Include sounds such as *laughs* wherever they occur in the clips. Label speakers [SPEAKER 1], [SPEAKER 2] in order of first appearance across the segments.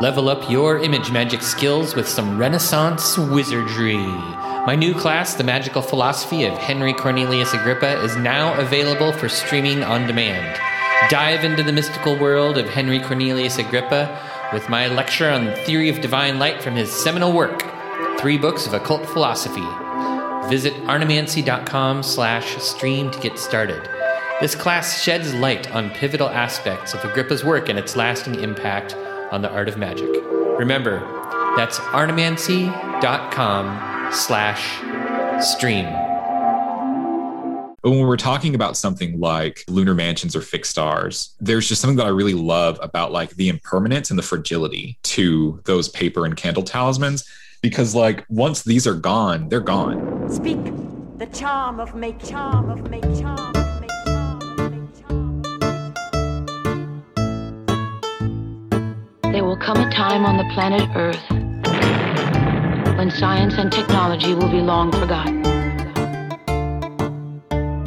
[SPEAKER 1] Level up your image magic skills with some Renaissance wizardry. My new class, The Magical Philosophy of Henry Cornelius Agrippa, is now available for streaming on demand. Dive into the mystical world of Henry Cornelius Agrippa with my lecture on the theory of divine light from his seminal work, Three Books of Occult Philosophy. Visit arnemancy.com slash stream to get started. This class sheds light on pivotal aspects of Agrippa's work and its lasting impact on the art of magic. Remember, that's arnemancy.com slash stream.
[SPEAKER 2] But when we're talking about something like lunar mansions or fixed stars, there's just something that I really love about like the impermanence and the fragility to those paper and candle talismans. Because like once these are gone, they're gone.
[SPEAKER 3] Speak the charm of make charm of make charm of make charm
[SPEAKER 4] There will come a time on the planet Earth when science and technology will be long forgotten.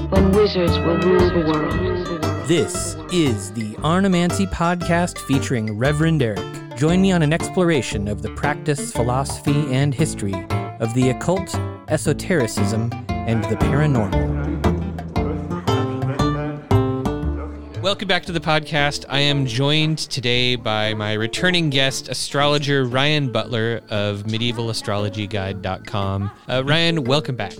[SPEAKER 4] When wizards will rule the world.
[SPEAKER 5] This is the Arnemancy podcast featuring Reverend Eric. Join me on an exploration of the practice, philosophy, and history of the occult, esotericism, and the paranormal. Welcome back to the podcast. I am joined today by my returning guest, astrologer Ryhan Butler of medievalastrologyguide.com. Uh, Ryhan, welcome back.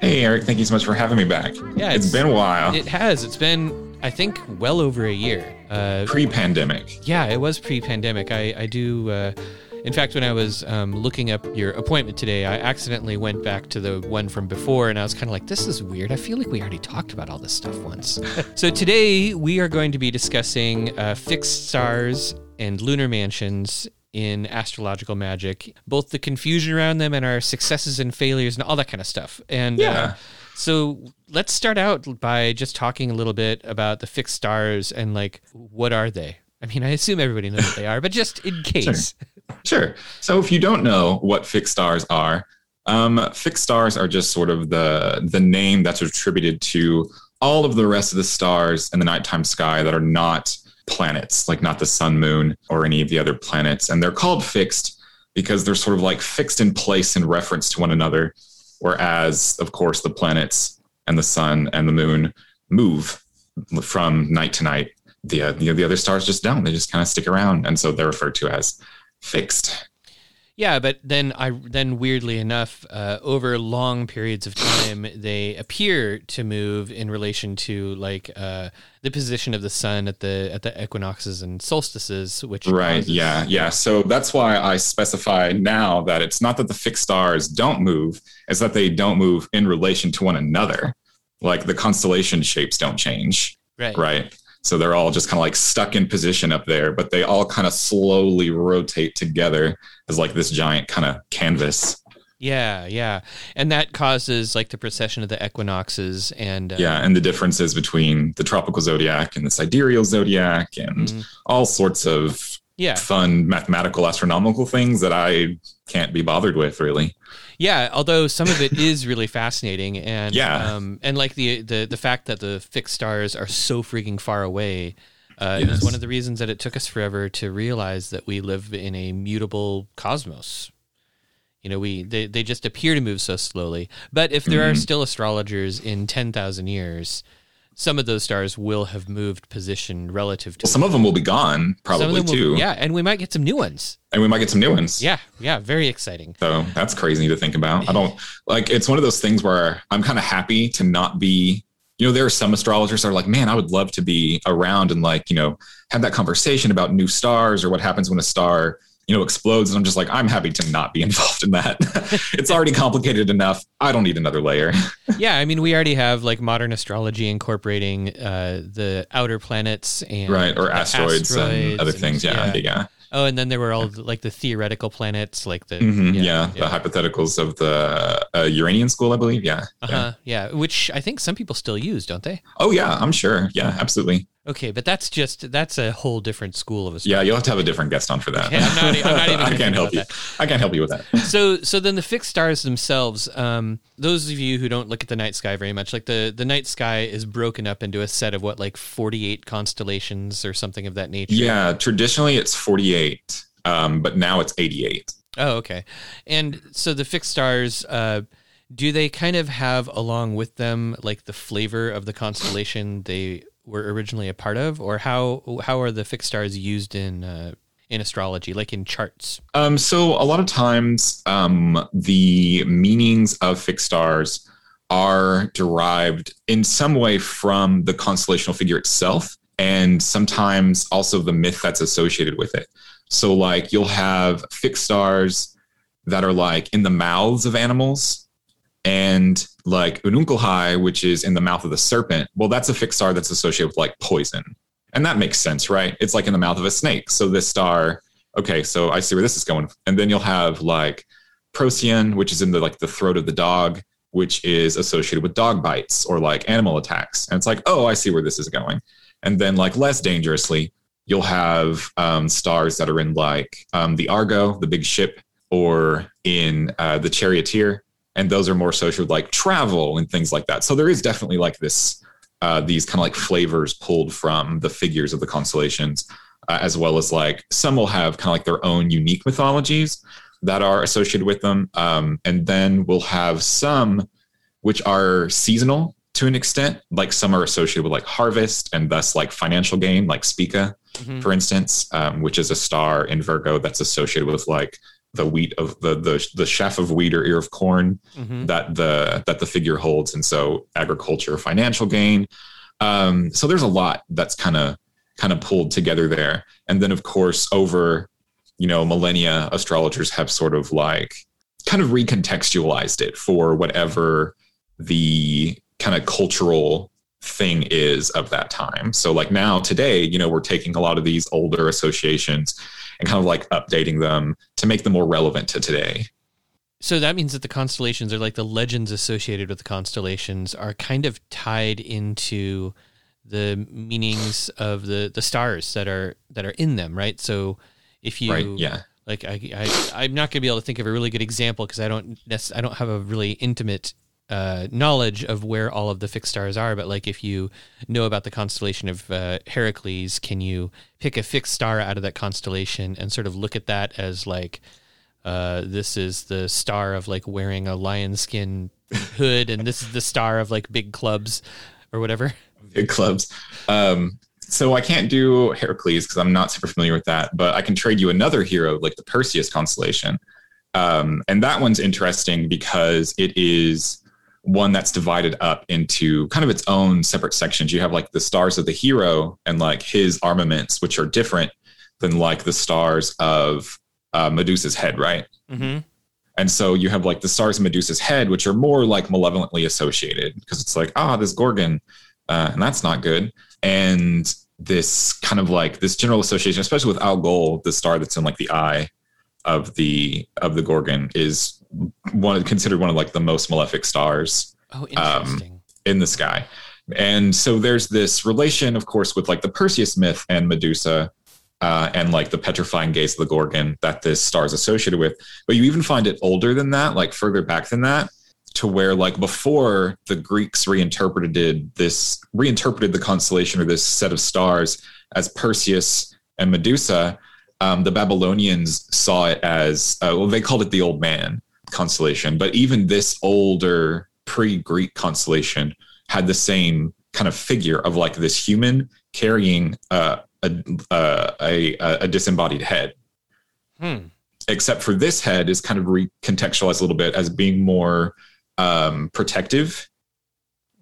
[SPEAKER 2] Hey, Eric, thank you so much for having me back.
[SPEAKER 5] Yeah,
[SPEAKER 2] it's
[SPEAKER 5] it's-
[SPEAKER 2] been a while.
[SPEAKER 5] It has. It's been, I think, well over a year. Uh,
[SPEAKER 2] Pre pandemic.
[SPEAKER 5] Yeah, it was pre-pandemic. I, I do. Uh, in fact, when I was um, looking up your appointment today, I accidentally went back to the one from before, and I was kind of like, "This is weird. I feel like we already talked about all this stuff once." *laughs* so today we are going to be discussing uh, fixed stars and lunar mansions in astrological magic, both the confusion around them and our successes and failures and all that kind of stuff. And
[SPEAKER 2] Yeah.
[SPEAKER 5] uh, so let's start out by just talking a little bit about the fixed stars and like what are they? I mean, I assume everybody knows what they are, but just in *laughs* case.
[SPEAKER 2] Sure. So if you don't know what fixed stars are, um, fixed stars are just sort of the the name that's attributed to all of the rest of the stars in the nighttime sky that are not planets, like not the sun, moon, or any of the other planets. And they're called fixed because they're sort of like fixed in place in reference to one another. Whereas, of course, the planets and the sun and the moon move from night to night. The, uh, the, the other stars just don't. They just kind of stick around. And so they're referred to as fixed.
[SPEAKER 5] Yeah, but then I then weirdly enough, uh, over long periods of time, they appear to move in relation to like uh, the position of the sun at the at the equinoxes and solstices, which
[SPEAKER 2] Right.
[SPEAKER 5] causes-
[SPEAKER 2] Yeah. Yeah. So that's why I specify now that it's not that the fixed stars don't move, it's that they don't move in relation to one another. Like the constellation shapes don't change.
[SPEAKER 5] right,
[SPEAKER 2] Right. So they're all just kind of like stuck in position up there, but they all kind of slowly rotate together as like this giant kind of canvas.
[SPEAKER 5] Yeah, yeah, and that causes like the precession of the equinoxes and uh,
[SPEAKER 2] Yeah. And the differences between the tropical zodiac and the sidereal zodiac and
[SPEAKER 5] Mhm.
[SPEAKER 2] all sorts of
[SPEAKER 5] yeah,
[SPEAKER 2] fun mathematical astronomical things that I can't be bothered with really.
[SPEAKER 5] Yeah, although some of it *laughs* is really fascinating, and
[SPEAKER 2] Yeah.
[SPEAKER 5] um, and like the, the the fact that the fixed stars are so freaking far away uh,
[SPEAKER 2] Yes.
[SPEAKER 5] is one of the reasons that it took us forever to realize that we live in a mutable cosmos. You know, we they, they just appear to move so slowly. But if there are
[SPEAKER 2] Mm-hmm.
[SPEAKER 5] still astrologers in ten thousand years, some of those stars will have moved position relative to
[SPEAKER 2] Well, some of them will be gone probably
[SPEAKER 5] them will-
[SPEAKER 2] too.
[SPEAKER 5] yeah, and we might get some new ones.
[SPEAKER 2] And we might get some new ones.
[SPEAKER 5] Yeah, yeah, very exciting.
[SPEAKER 2] So that's crazy to think about. I don't like it's one of those things where I'm kind of happy to not be, you know, there are some astrologers that are like, man, I would love to be around and like, you know, have that conversation about new stars or what happens when a star, you know, explodes. And I'm just like, I'm happy to not be *laughs* involved in that. *laughs* it's already complicated enough. I don't need another layer. *laughs*
[SPEAKER 5] yeah, I mean, we already have like modern astrology incorporating uh, the outer planets and
[SPEAKER 2] right. Or
[SPEAKER 5] the
[SPEAKER 2] asteroids, and other
[SPEAKER 5] and-
[SPEAKER 2] things. Yeah. Yeah. yeah.
[SPEAKER 5] Oh, and then there were all the, like the theoretical planets, like the
[SPEAKER 2] Mhm, yeah, The hypotheticals of the uh, Uranian school, I believe. Yeah.
[SPEAKER 5] uh-huh, yeah, which I think some people still use, don't they?
[SPEAKER 2] Oh, yeah. I'm sure. Yeah. Absolutely.
[SPEAKER 5] Okay, but that's just that's a whole different school of a.
[SPEAKER 2] Yeah, you'll have to have a different guest on for that.
[SPEAKER 5] Okay, I'm not, I'm not *laughs* even.
[SPEAKER 2] I can't help you.
[SPEAKER 5] that.
[SPEAKER 2] I can't help you with that. *laughs*
[SPEAKER 5] so so then the fixed stars themselves um those of you who don't look at the night sky very much like the the night sky is broken up into a set of what like 48 constellations or something of that nature
[SPEAKER 2] Yeah, traditionally it's 48, um, but now it's 88.
[SPEAKER 5] oh okay and so the fixed stars uh do they kind of have along with them like the flavor of the constellation they were originally a part of or how how are the fixed stars used in uh in astrology like in charts
[SPEAKER 2] Um, so a lot of times, um, the meanings of fixed stars are derived in some way from the constellational figure itself, and sometimes also the myth that's associated with it. So, like, you'll have fixed stars that are like in the mouths of animals, and like Unukalhai, which is in the mouth of the serpent. Well, that's a fixed star that's associated with like poison, and that makes sense, right? It's like in the mouth of a snake. So this star okay, so I see where this is going. And then you'll have like Procyon, which is in the like the throat of the dog, which is associated with dog bites or like animal attacks. And it's like, oh, I see where this is going. And then like less dangerously, you'll have um, stars that are in like um, the Argo, the big ship, or in uh, the Charioteer, and those are more associated like travel and things like that. So there is definitely like this. Uh, these kind of like flavors pulled from the figures of the constellations uh, as well as like some will have kind of like their own unique mythologies that are associated with them. Um, and then we'll have some which are seasonal to an extent, like some are associated with like harvest and thus like financial gain, like Spica,
[SPEAKER 5] Mhm.
[SPEAKER 2] for instance, um, which is a star in Virgo that's associated with like the wheat of the the the chaff of wheat or ear of corn
[SPEAKER 5] Mhm.
[SPEAKER 2] that the that the figure holds, and so agriculture, financial gain. Um, so there's a lot that's kind of kind of pulled together there, and then of course over you know millennia, astrologers have sort of like kind of recontextualized it for whatever the kind of cultural thing is of that time. So like now today, you know, we're taking a lot of these older associations and kind of like updating them to make them more relevant to today.
[SPEAKER 5] So that means that the constellations are like the legends associated with the constellations are kind of tied into the meanings of the the stars that are that are in them, right? So if you
[SPEAKER 2] right? Yeah.
[SPEAKER 5] like I, I I'm not going to be able to think of a really good example because I don't I don't have a really intimate uh, knowledge of where all of the fixed stars are. But like if you know about the constellation of uh, Heracles, can you pick a fixed star out of that constellation and sort of look at that as like uh, this is the star of like wearing a lion skin hood, and this is the star of like big clubs or whatever.
[SPEAKER 2] big clubs. Um, so I can't do Heracles because I'm not super familiar with that, but I can trade you another hero like the Perseus constellation. Um, and that one's interesting because it is one that's divided up into kind of its own separate sections. You have like the stars of the hero and like his armaments, which are different than like the stars of uh, Medusa's head, right?
[SPEAKER 5] Mm-hmm.
[SPEAKER 2] And so you have like the stars of Medusa's head, which are more like malevolently associated because it's like, ah, this Gorgon, uh, and that's not good. And this kind of like this general association, especially with Algol, the star that's in like the eye of the of the Gorgon, is one considered one of like the most malefic stars
[SPEAKER 5] Oh, interesting.
[SPEAKER 2] in the sky. And so there's this relation, of course, with like the Perseus myth and Medusa uh, and like the petrifying gaze of the Gorgon that this star is associated with. But you even find it older than that, like further back than that, to where like before the Greeks reinterpreted this, reinterpreted the constellation or this set of stars as Perseus and Medusa. Um, the Babylonians saw it as, uh, well, they called it the old man constellation. But even this older pre-Greek constellation had the same kind of figure of like this human carrying uh, a, uh, a a disembodied head.
[SPEAKER 5] Hmm.
[SPEAKER 2] Except for this head is kind of recontextualized a little bit as being more um, protective.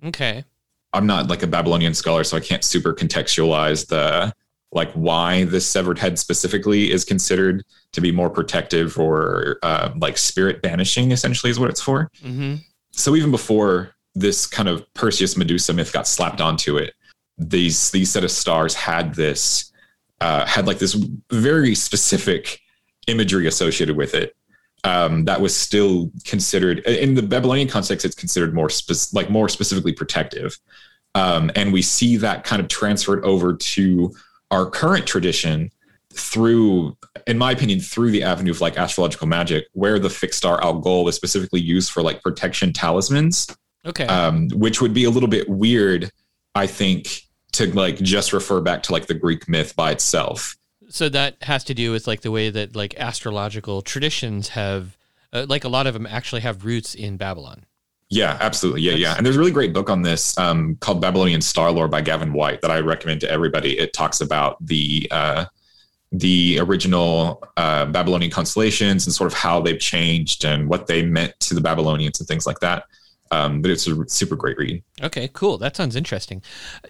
[SPEAKER 5] Okay.
[SPEAKER 2] I'm not like a Babylonian scholar, so I can't super contextualize the like why this severed head specifically is considered to be more protective or uh, like spirit banishing. Essentially, is what it's for
[SPEAKER 5] Mm-hmm.
[SPEAKER 2] so even before this kind of Perseus Medusa myth got slapped onto it, these these set of stars had this uh, had like this very specific imagery associated with it um, that was still considered in the Babylonian context. It's considered more spec- like more specifically protective. Um, and we see that kind of transferred over to our current tradition through, in my opinion, through the avenue of like astrological magic, where the fixed star Algol is specifically used for like protection talismans,
[SPEAKER 5] Okay.
[SPEAKER 2] um, which would be a little bit weird, I think, to like just refer back to like the Greek myth by itself.
[SPEAKER 5] so that has to do with like the way that like astrological traditions have, uh, like a lot of them actually have roots in Babylon.
[SPEAKER 2] Yeah, absolutely. Yeah, yeah. And there's a really great book on this um, called Babylonian Star Lore by Gavin White that I recommend to everybody. It talks about the uh, the original uh, Babylonian constellations and sort of how they've changed and what they meant to the Babylonians and things like that. Um, but it's a super great read.
[SPEAKER 5] Okay, cool. That sounds interesting.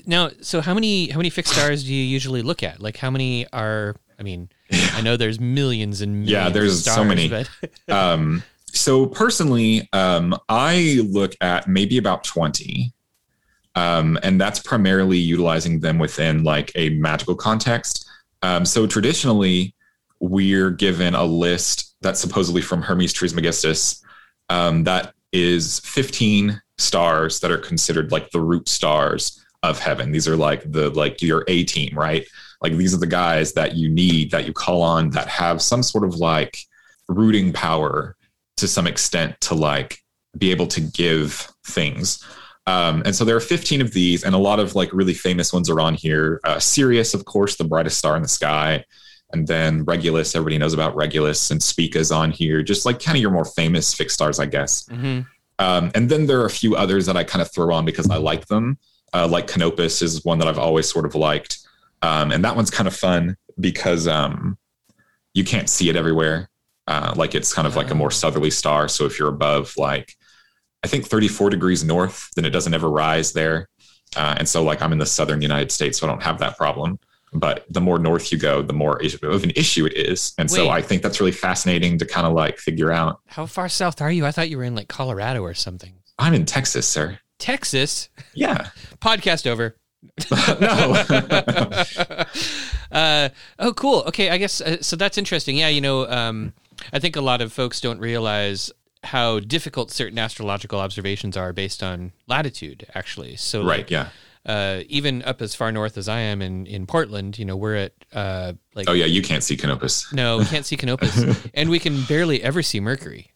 [SPEAKER 5] Now, so how many how many fixed stars do you usually look at? Like how many are? I mean, *laughs* I know there's millions and millions
[SPEAKER 2] Yeah, there's
[SPEAKER 5] of
[SPEAKER 2] so many.
[SPEAKER 5] But
[SPEAKER 2] um, so personally, um, I look at maybe about 20. Um, and that's primarily utilizing them within like a magical context. Um, so traditionally, we're given a list that's supposedly from Hermes Trismegistus um, that is 15 stars that are considered like the root stars of heaven. These are like the like your A team, right? Like these are the guys that you need that you call on that have some sort of like rooting power to some extent to like be able to give things. Um, and so there are 15 of these, and a lot of like really famous ones are on here. Uh, Sirius, of course, the brightest star in the sky. And then Regulus, everybody knows about Regulus, and Spica's on here, just like kind of your more famous fixed stars, I guess.
[SPEAKER 5] Mhm.
[SPEAKER 2] Um, and then there are a few others that I kind of throw on because I like them. Uh, like Canopus is one that I've always sort of liked. Um, and that one's kind of fun because um, you can't see it everywhere. Uh, like it's kind of like a more southerly star. So if you're above like, I think 34 degrees north, then it doesn't ever rise there. Uh, and so like I'm in the southern United States, so I don't have that problem. But the more north you go, the more of an issue it is. And so I think that's really fascinating to kind of like figure out.
[SPEAKER 5] how far south are you? I thought you were in like Colorado or something.
[SPEAKER 2] I'm in Texas, sir.
[SPEAKER 5] Texas.
[SPEAKER 2] Yeah. *laughs*
[SPEAKER 5] Podcast over. *laughs*
[SPEAKER 2] no. *laughs*
[SPEAKER 5] uh, oh, cool. Okay, I guess uh, so. That's interesting. Yeah, you know, um, I think a lot of folks don't realize how difficult certain astrological observations are based on latitude. Actually, so
[SPEAKER 2] right.
[SPEAKER 5] like,
[SPEAKER 2] Yeah.
[SPEAKER 5] uh, even up as far north as I am in in Portland, you know, we're at uh, like
[SPEAKER 2] Oh, yeah. You can't see Canopus. *laughs*
[SPEAKER 5] no, we can't see Canopus, *laughs* and we can barely ever see Mercury.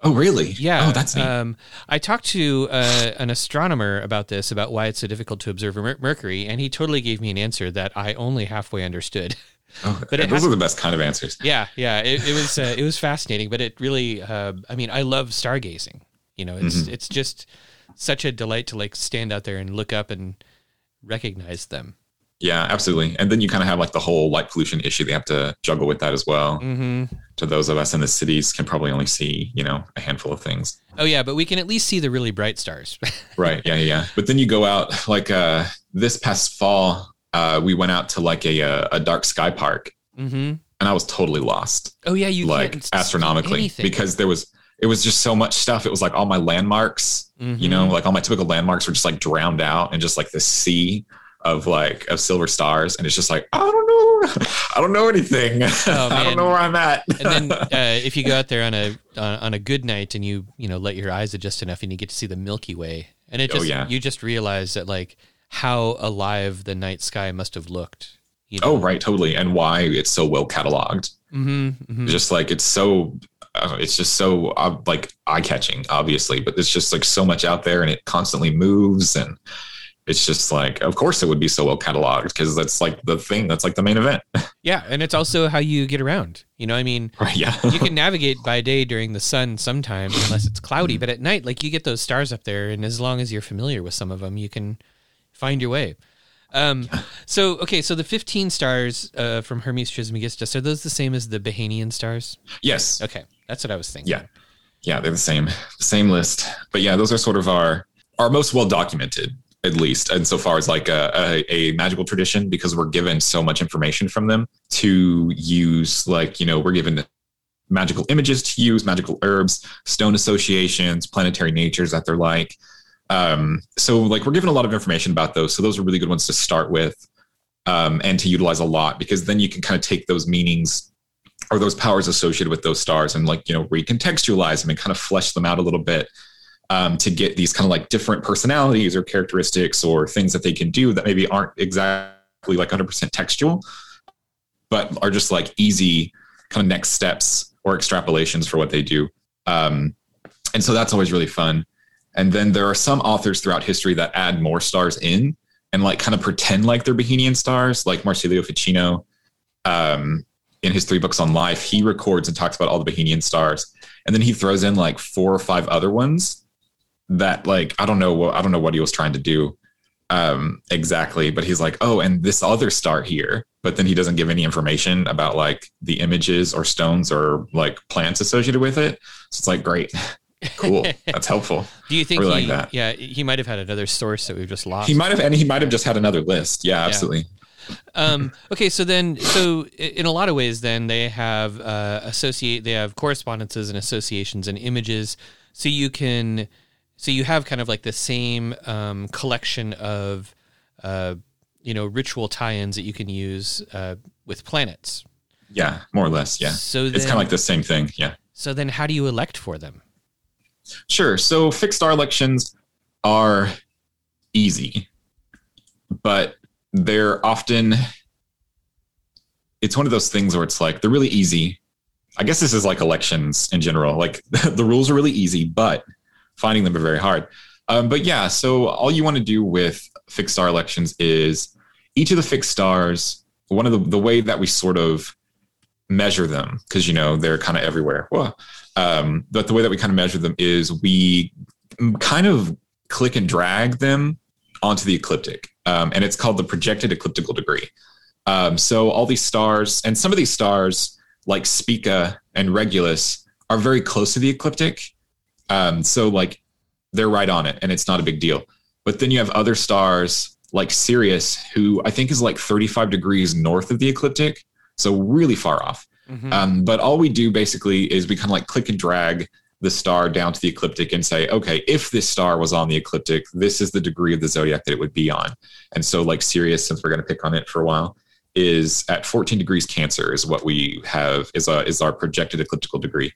[SPEAKER 2] Oh, really?
[SPEAKER 5] Yeah.
[SPEAKER 2] Oh, that's neat.
[SPEAKER 5] Um, I talked to uh, an astronomer about this, about why it's so difficult to observe Mer- Mercury, and he totally gave me an answer that I only halfway understood. *laughs*
[SPEAKER 2] oh,
[SPEAKER 5] but it
[SPEAKER 2] those
[SPEAKER 5] has-
[SPEAKER 2] are the best kind of answers.
[SPEAKER 5] yeah, yeah, it, it was uh, it was fascinating, but it really, uh, I mean, I love stargazing. You know, it's
[SPEAKER 2] Mm-hmm.
[SPEAKER 5] it's just such a delight to like stand out there and look up and recognize them.
[SPEAKER 2] Yeah, absolutely. And then you kind of have like the whole light pollution issue they have to juggle with that as well.
[SPEAKER 5] hmm
[SPEAKER 2] To those of us in the cities can probably only see, you know, a handful of things.
[SPEAKER 5] Oh yeah, but we can at least see the really bright stars. *laughs*
[SPEAKER 2] Right. Yeah. Yeah. yeah. But then you go out like uh this past fall, uh we went out to like a a, a dark sky park
[SPEAKER 5] hmm
[SPEAKER 2] and I was totally lost.
[SPEAKER 5] Oh yeah, you
[SPEAKER 2] like astronomically because there was it was just so much stuff. It was like all my landmarks, you know,
[SPEAKER 5] Mhm.
[SPEAKER 2] like all my typical landmarks were just like drowned out and just like the sea of like of silver stars. And it's just like, I don't know. *laughs* I don't know anything. *laughs* I
[SPEAKER 5] Oh, man.
[SPEAKER 2] don't know where I'm at.
[SPEAKER 5] and then *laughs* uh, if you go out there on a on, on a good night and you you know let your eyes adjust enough and you get to see the Milky Way and it
[SPEAKER 2] Oh,
[SPEAKER 5] just
[SPEAKER 2] yeah.
[SPEAKER 5] you just realize that like how alive the night sky must have looked. You
[SPEAKER 2] oh, right, totally. And why it's so well cataloged.
[SPEAKER 5] Mm-hmm,
[SPEAKER 2] Just like it's so uh, it's just so uh, like eye catching, obviously, but there's just like so much out there and it constantly moves and it's just like, of course, it would be so well cataloged because that's like the thing. That's like the main event, *laughs*
[SPEAKER 5] Yeah, and it's also how you get around. You know, I mean?
[SPEAKER 2] Yeah, *laughs*
[SPEAKER 5] you can navigate by day during the sun sometimes unless it's cloudy, but at night, like you get those stars up there, and as long as you're familiar with some of them, you can find your way. Um, so okay, so the 15 stars uh, from Hermes Trismegistus are those the same as the Behenian stars?
[SPEAKER 2] yes,
[SPEAKER 5] Okay, that's what I was thinking.
[SPEAKER 2] yeah, yeah. They're the same, same list. But yeah, those are sort of our our most well documented, at least, insofar as like a, a, a magical tradition, because we're given so much information from them to use. Like you know, we're given magical images to use, magical herbs, stone associations, planetary natures that they're like. Um, so like we're given a lot of information about those. So those are really good ones to start with um, and to utilize a lot because then you can kind of take those meanings or those powers associated with those stars and like you know recontextualize them and kind of flesh them out a little bit um, to get these kind of like different personalities or characteristics or things that they can do that maybe aren't exactly like 100% textual, but are just like easy kind of next steps or extrapolations for what they do. Um, and so that's always really fun. And then there are some authors throughout history that add more stars in and like kind of pretend like they're Behenian stars, like Marsilio Ficino. Um, in his three books on life, he records and talks about all the Behenian stars, and then he throws in like four or five other ones that like I don't know what I don't know what he was trying to do um, exactly, but he's like, oh, and this other star here, but then he doesn't give any information about like the images or stones or like plants associated with it. So it's like great, *laughs* cool, *laughs* that's helpful.
[SPEAKER 5] Do you think
[SPEAKER 2] really
[SPEAKER 5] he,
[SPEAKER 2] like that.
[SPEAKER 5] yeah, he might have had another source that we've just lost?
[SPEAKER 2] He might have, and he might have just had another list. Yeah, absolutely.
[SPEAKER 5] um, okay, so then, so in a lot of ways, then they have uh, associate, they have correspondences and associations and images, so you can, so you have kind of like the same um, collection of, uh, you know, ritual tie-ins that you can use uh, with planets.
[SPEAKER 2] Yeah, more or less. Yeah,
[SPEAKER 5] So
[SPEAKER 2] it's kind of like the same thing. Yeah.
[SPEAKER 5] So then, how do you elect for them?
[SPEAKER 2] Sure. So fixed star elections are easy, but they're often it's one of those things where it's like they're really easy. I guess this is like elections in general. Like *laughs* the rules are really easy, but finding them are very hard. Um, but yeah, so all you want to do with fixed star elections is each of the fixed stars. One of the the way that we sort of measure them, because you know they're kind of everywhere. Um, but the way that we kind of measure them is we kind of click and drag them onto the ecliptic, um, and it's called the projected ecliptical degree. Um, so all these stars, and some of these stars, like Spica and Regulus, are very close to the ecliptic. Um, so like they're right on it, and it's not a big deal. But then you have other stars like Sirius, who I think is like 35 degrees north of the ecliptic, so really far off.
[SPEAKER 5] Mhm.
[SPEAKER 2] Um, but all we do basically is we kind of like click and drag the star down to the ecliptic and say, okay, if this star was on the ecliptic, this is the degree of the zodiac that it would be on. And so, like Sirius, since we're going to pick on it for a while, is at 14 degrees Cancer is what we have is a, is our projected ecliptical degree.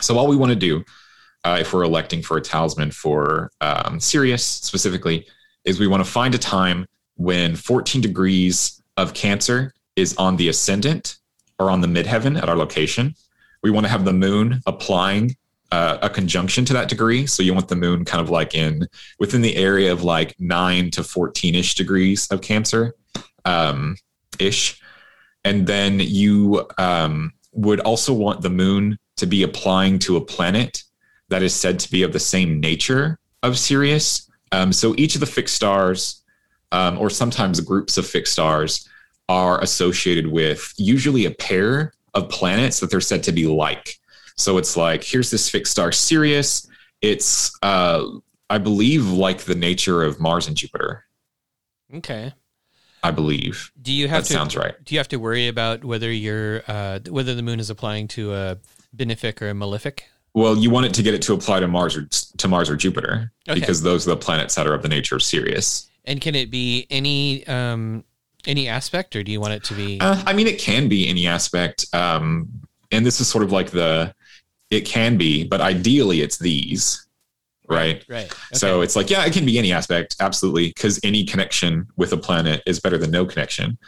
[SPEAKER 2] So all we want to do, uh, if we're electing for a talisman for um, Sirius specifically, is we want to find a time when 14 degrees of Cancer is on the ascendant or on the midheaven at our location. We want to have the moon applying uh, a conjunction to that degree. So you want the moon kind of like in within the area of like nine to 14 ish degrees of Cancer um, ish. And then you um, would also want the moon to be applying to a planet that is said to be of the same nature of Sirius. Um, so each of the fixed stars, um, or sometimes groups of fixed stars, are associated with usually a pair of planets that they're said to be like. So it's like, here's this fixed star Sirius. It's, uh, I believe, like the nature of Mars and Jupiter.
[SPEAKER 5] Okay.
[SPEAKER 2] I believe
[SPEAKER 5] Do you have
[SPEAKER 2] that
[SPEAKER 5] to?
[SPEAKER 2] sounds right.
[SPEAKER 5] Do you have to worry about whether you're uh, whether the moon is applying to a benefic or a malefic?
[SPEAKER 2] Well, you want it to get it to apply to Mars or to Mars or Jupiter
[SPEAKER 5] Okay.
[SPEAKER 2] because those are the planets that are of the nature of Sirius.
[SPEAKER 5] And can it be any um, any aspect, or do you want it to be?
[SPEAKER 2] Uh, I mean, it can be any aspect, um, and this is sort of like the it can be, but ideally it's these, right?
[SPEAKER 5] right.
[SPEAKER 2] So it's like, yeah, it can be any aspect, absolutely, because any connection with a planet is better than no connection.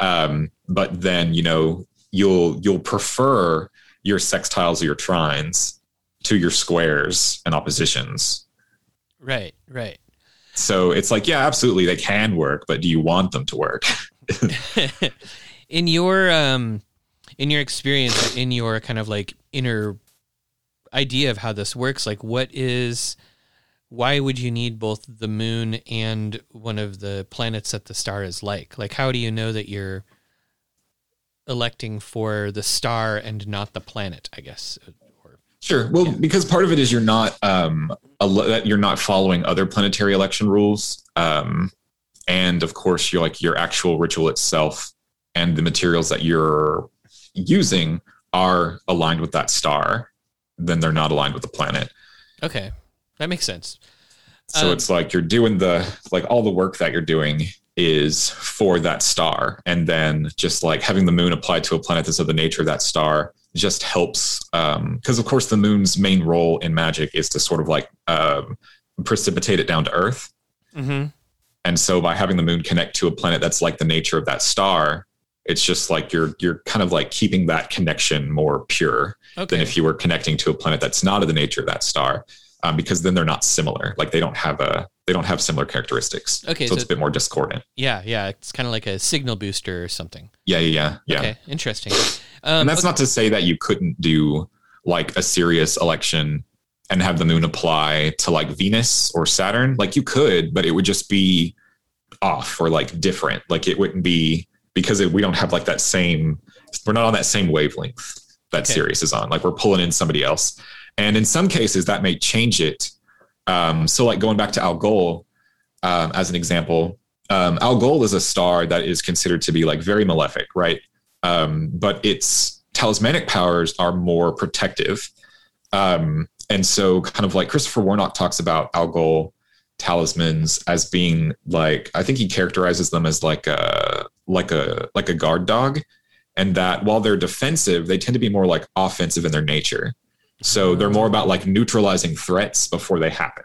[SPEAKER 2] Um, but then you know you'll you'll prefer your sextiles or your trines to your squares and oppositions.
[SPEAKER 5] right, right.
[SPEAKER 2] So it's like, yeah, absolutely, they can work, but do you want them to work? *laughs*
[SPEAKER 5] in your um, in your experience, in your kind of like inner idea of how this works, like what is why would you need both the moon and one of the planets that the star is like? Like, how do you know that you're electing for the star and not the planet? I guess.
[SPEAKER 2] Sure. Well,
[SPEAKER 5] Yeah.
[SPEAKER 2] because part of it is you're not um, ele- you're not following other planetary election rules, um, and of course, you're like your actual ritual itself and the materials that you're using are aligned with that star. Then they're not aligned with the planet.
[SPEAKER 5] okay, that makes sense.
[SPEAKER 2] So
[SPEAKER 5] Um,
[SPEAKER 2] it's like you're doing the like all the work that you're doing is for that star, and then just like having the moon applied to a planet that's of the nature of that star just helps because of course the moon's main role in magic is to sort of like um, precipitate it down to earth.
[SPEAKER 5] Mm-hmm.
[SPEAKER 2] and so by having the moon connect to a planet that's like the nature of that star it's just like you're you're kind of like keeping that connection more pure than if you were connecting to a planet that's not of the nature of that star um, because then they're not similar like they don't have a they don't have similar characteristics
[SPEAKER 5] Okay,
[SPEAKER 2] so,
[SPEAKER 5] so-
[SPEAKER 2] it's a bit more discordant
[SPEAKER 5] yeah, yeah. It's kind of like a signal booster or something.
[SPEAKER 2] yeah yeah yeah yeah
[SPEAKER 5] Okay, interesting. Um,
[SPEAKER 2] and that's
[SPEAKER 5] okay-
[SPEAKER 2] not to say that you couldn't do like a Sirius election and have the moon apply to like Venus or Saturn. Like you could, but it would just be off or like different. Like it wouldn't be because it, we don't have like that same, we're not on that same wavelength that
[SPEAKER 5] Okay.
[SPEAKER 2] Sirius is on. Like we're pulling in somebody else. And in some cases that may change it. Um, so like going back to Algol um, as an example, um, Algol is a star that is considered to be like very malefic, right? um, but its talismanic powers are more protective. Um, and so, kind of like Christopher Warnock talks about Al Algol talismans as being like, I think he characterizes them as like a like a like a guard dog, and that while they're defensive, they tend to be more like offensive in their nature. So they're more about like neutralizing threats before they happen.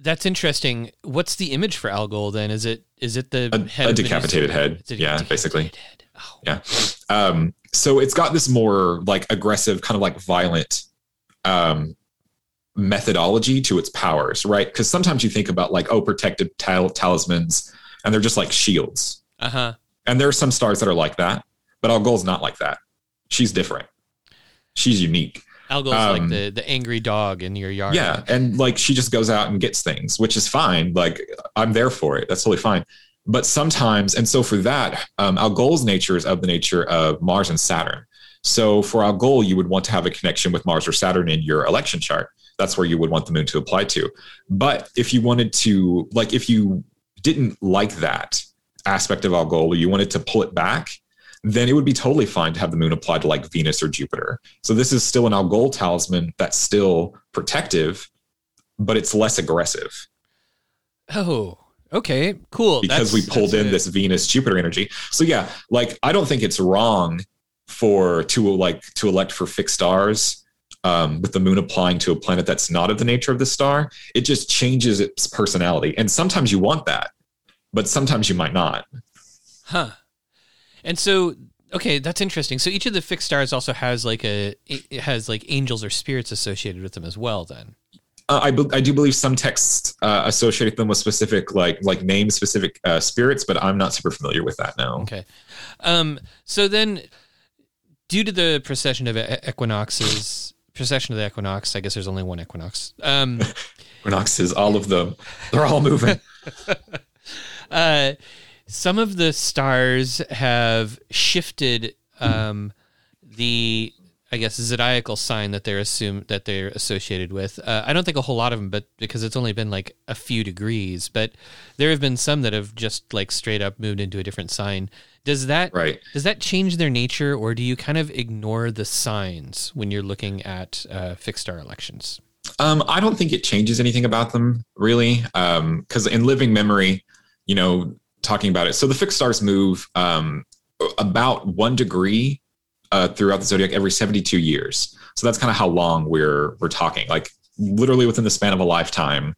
[SPEAKER 5] That's interesting. What's the image for Algol then? Is it is it the
[SPEAKER 2] A,
[SPEAKER 5] head
[SPEAKER 2] a decapitated head,
[SPEAKER 5] a
[SPEAKER 2] yeah,
[SPEAKER 5] decapitated
[SPEAKER 2] basically.
[SPEAKER 5] head. Oh,
[SPEAKER 2] Yeah. Um, so it's got this more like aggressive, kind of like violent um, methodology to its powers, right? Because sometimes you think about like, oh, protective tal- talismans, and they're just like shields.
[SPEAKER 5] Uh-huh.
[SPEAKER 2] And there are some stars that are like that, but Algol's not like that. She's different. She's unique.
[SPEAKER 5] Algol's like
[SPEAKER 2] Um,
[SPEAKER 5] the, the angry dog in your yard.
[SPEAKER 2] Yeah. And like she just goes out and gets things, which is fine. Like I'm there for it. That's totally fine. But sometimes, and so for that, um, Algol's nature is of the nature of Mars and Saturn. So for Algol, you would want to have a connection with Mars or Saturn in your election chart. That's where you would want the moon to apply to. But if you wanted to, like, if you didn't like that aspect of Algol, you wanted to pull it back, then it would be totally fine to have the moon applied to like Venus or Jupiter. So this is still an Algol talisman that's still protective, but it's less aggressive
[SPEAKER 5] Oh, okay, cool.
[SPEAKER 2] because
[SPEAKER 5] That's-
[SPEAKER 2] we pulled in
[SPEAKER 5] a-
[SPEAKER 2] this Venus Jupiter energy. So yeah, like I don't think it's wrong for to like to elect for fixed stars um, with the moon applying to a planet that's not of the nature of the star. It just changes its personality, and sometimes you want that, but sometimes you might not.
[SPEAKER 5] Huh. And so, okay, that's interesting. So each of the fixed stars also has like a it has like angels or spirits associated with them as well. Then.
[SPEAKER 2] Uh, I, be- I do believe some texts uh, associate them with specific like like name specific uh, spirits, but I'm not super familiar with that now.
[SPEAKER 5] Okay. Um. So then, due to the precession of equinoxes, precession of the equinox. I guess there's only one equinox. Um. *laughs*
[SPEAKER 2] Equinoxes, all of them, they're all moving. *laughs*
[SPEAKER 5] uh, some of the stars have shifted um, the, I guess, zodiacal sign that they're assumed that they're associated with. Uh, I don't think a whole lot of them, but because it's only been like a few degrees, but there have been some that have just like straight up moved into a different sign. Does that
[SPEAKER 2] right.
[SPEAKER 5] does that change their nature, or do you kind of ignore the signs when you're looking at uh, fixed star elections?
[SPEAKER 2] Um, I don't think it changes anything about them really, because in living memory, you know, talking about it. So the fixed stars move um, about one degree uh, throughout the zodiac every 72 years. So that's kind of how long we're we're talking. Like literally within the span of a lifetime,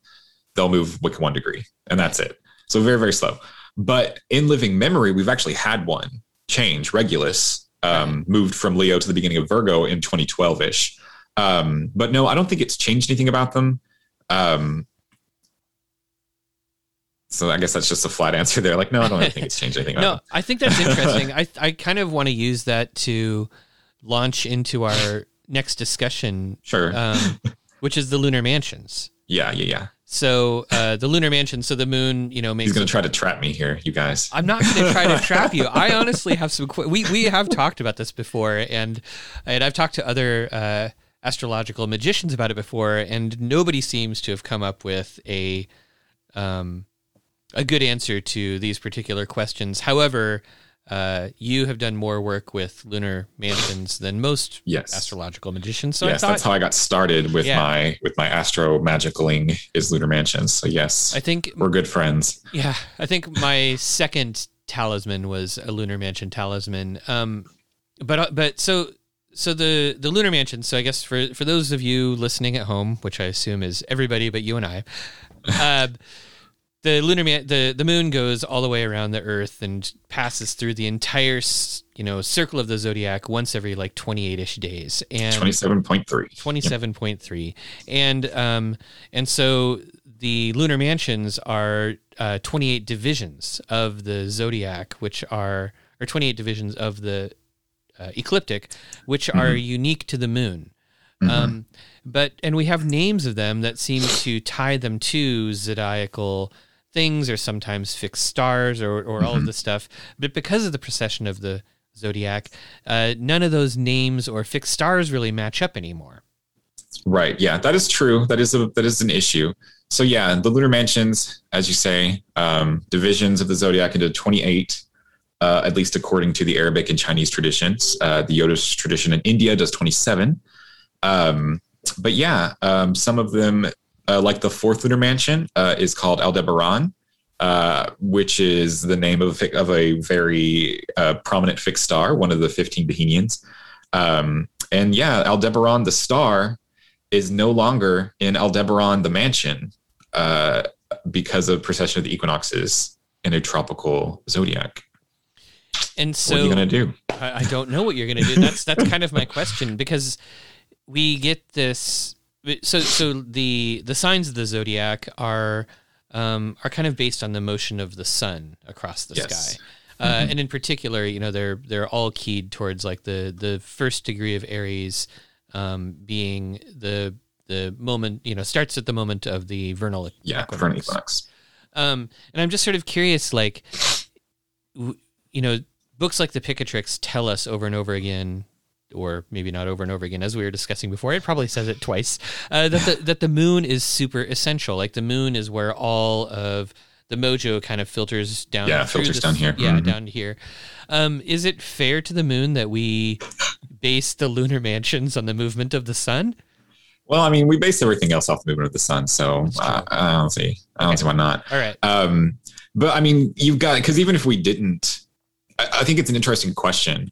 [SPEAKER 2] they'll move like one degree, and that's it. So very very slow. But in living memory, we've actually had one change. Regulus um, moved from Leo to the beginning of Virgo in 2012 ish. Um, but no, I don't think it's changed anything about them. Um, so I guess that's just a flat answer there. Like, no, I don't really think it's changed anything.
[SPEAKER 5] No, I think that's interesting. I I kind of want to use that to launch into our next discussion.
[SPEAKER 2] Sure.
[SPEAKER 5] um, which is the lunar mansions.
[SPEAKER 2] yeah, yeah, yeah.
[SPEAKER 5] So uh, the lunar mansion. So the moon, you know, makes.
[SPEAKER 2] He's going to try to trap me here, you guys.
[SPEAKER 5] I'm not going to try to trap you. *laughs* I honestly have some. Qu- we we have talked about this before, and and I've talked to other uh, astrological magicians about it before, and nobody seems to have come up with a um a good answer to these particular questions. However, uh, you have done more work with lunar mansions than most
[SPEAKER 2] Yes.
[SPEAKER 5] astrological magicians. So
[SPEAKER 2] yes,
[SPEAKER 5] I
[SPEAKER 2] that's how I got started with
[SPEAKER 5] Yeah.
[SPEAKER 2] my with my astro magicaling is lunar mansions. So yes,
[SPEAKER 5] I think
[SPEAKER 2] we're good friends.
[SPEAKER 5] Yeah, I think my second talisman was a lunar mansion talisman. Um, but uh, but so so the the lunar mansion. So I guess for for those of you listening at home, which I assume is everybody but you and I, uh, *laughs* the lunar man, the the moon goes all the way around the Earth and passes through the entire you know circle of the zodiac once every like twenty eight ish days and
[SPEAKER 2] 27.3.
[SPEAKER 5] 27.3 and um and so the lunar mansions are uh, 28 divisions of the zodiac which are or 28 divisions of the uh, ecliptic which are unique to the moon. Um but and we have names of them that seem to tie them to zodiacal things or sometimes fixed stars or, or all of this stuff but because of the precession of the zodiac uh, none of those names or fixed stars really match up anymore
[SPEAKER 2] Right. Yeah, that is true. That is a that is an issue. So yeah, the lunar mansions, as you say, um, divisions of the zodiac into 28, uh, at least according to the Arabic and Chinese traditions. Uh, the Jyotish tradition in India does 27. Um, but yeah, um, some of them, uh, like the fourth lunar mansion, uh, is called Aldebaran, uh, which is the name of a, of a very uh, prominent fixed star, one of the 15 Behenians. Um, and yeah, Aldebaran, the star, is no longer in Aldebaran, the mansion, uh, because of precession of the equinoxes in a tropical zodiac.
[SPEAKER 5] and so
[SPEAKER 2] what are you gonna do?
[SPEAKER 5] I, I don't know what you're going to do. That's that's kind of my question because we get this. So so the the signs of the zodiac are um, are kind of based on the motion of the sun across the
[SPEAKER 2] Yes.
[SPEAKER 5] sky. Uh, And in particular, you know, they're they're all keyed towards like the the first degree of Aries um, being the the moment you know starts at the moment of the vernal
[SPEAKER 2] Yeah,
[SPEAKER 5] equinox.
[SPEAKER 2] for equinox.
[SPEAKER 5] Um, and I'm just sort of curious, like, w- you know, books like the Picatrix tell us over and over again, or maybe not over and over again, as we were discussing before. It probably says it twice uh, that the that the moon is super essential. Like the moon is where all of the mojo kind of filters down.
[SPEAKER 2] Yeah, filters
[SPEAKER 5] the-
[SPEAKER 2] down here.
[SPEAKER 5] Yeah,
[SPEAKER 2] Mhm.
[SPEAKER 5] down here. Um, is it fair to the moon that we base the lunar mansions on the movement of the sun?
[SPEAKER 2] Well, I mean, we base everything else off the movement of the sun, so uh, I don't see. I don't see why not.
[SPEAKER 5] All right.
[SPEAKER 2] Um, but I mean, you've got because even if we didn't, I, I think it's an interesting question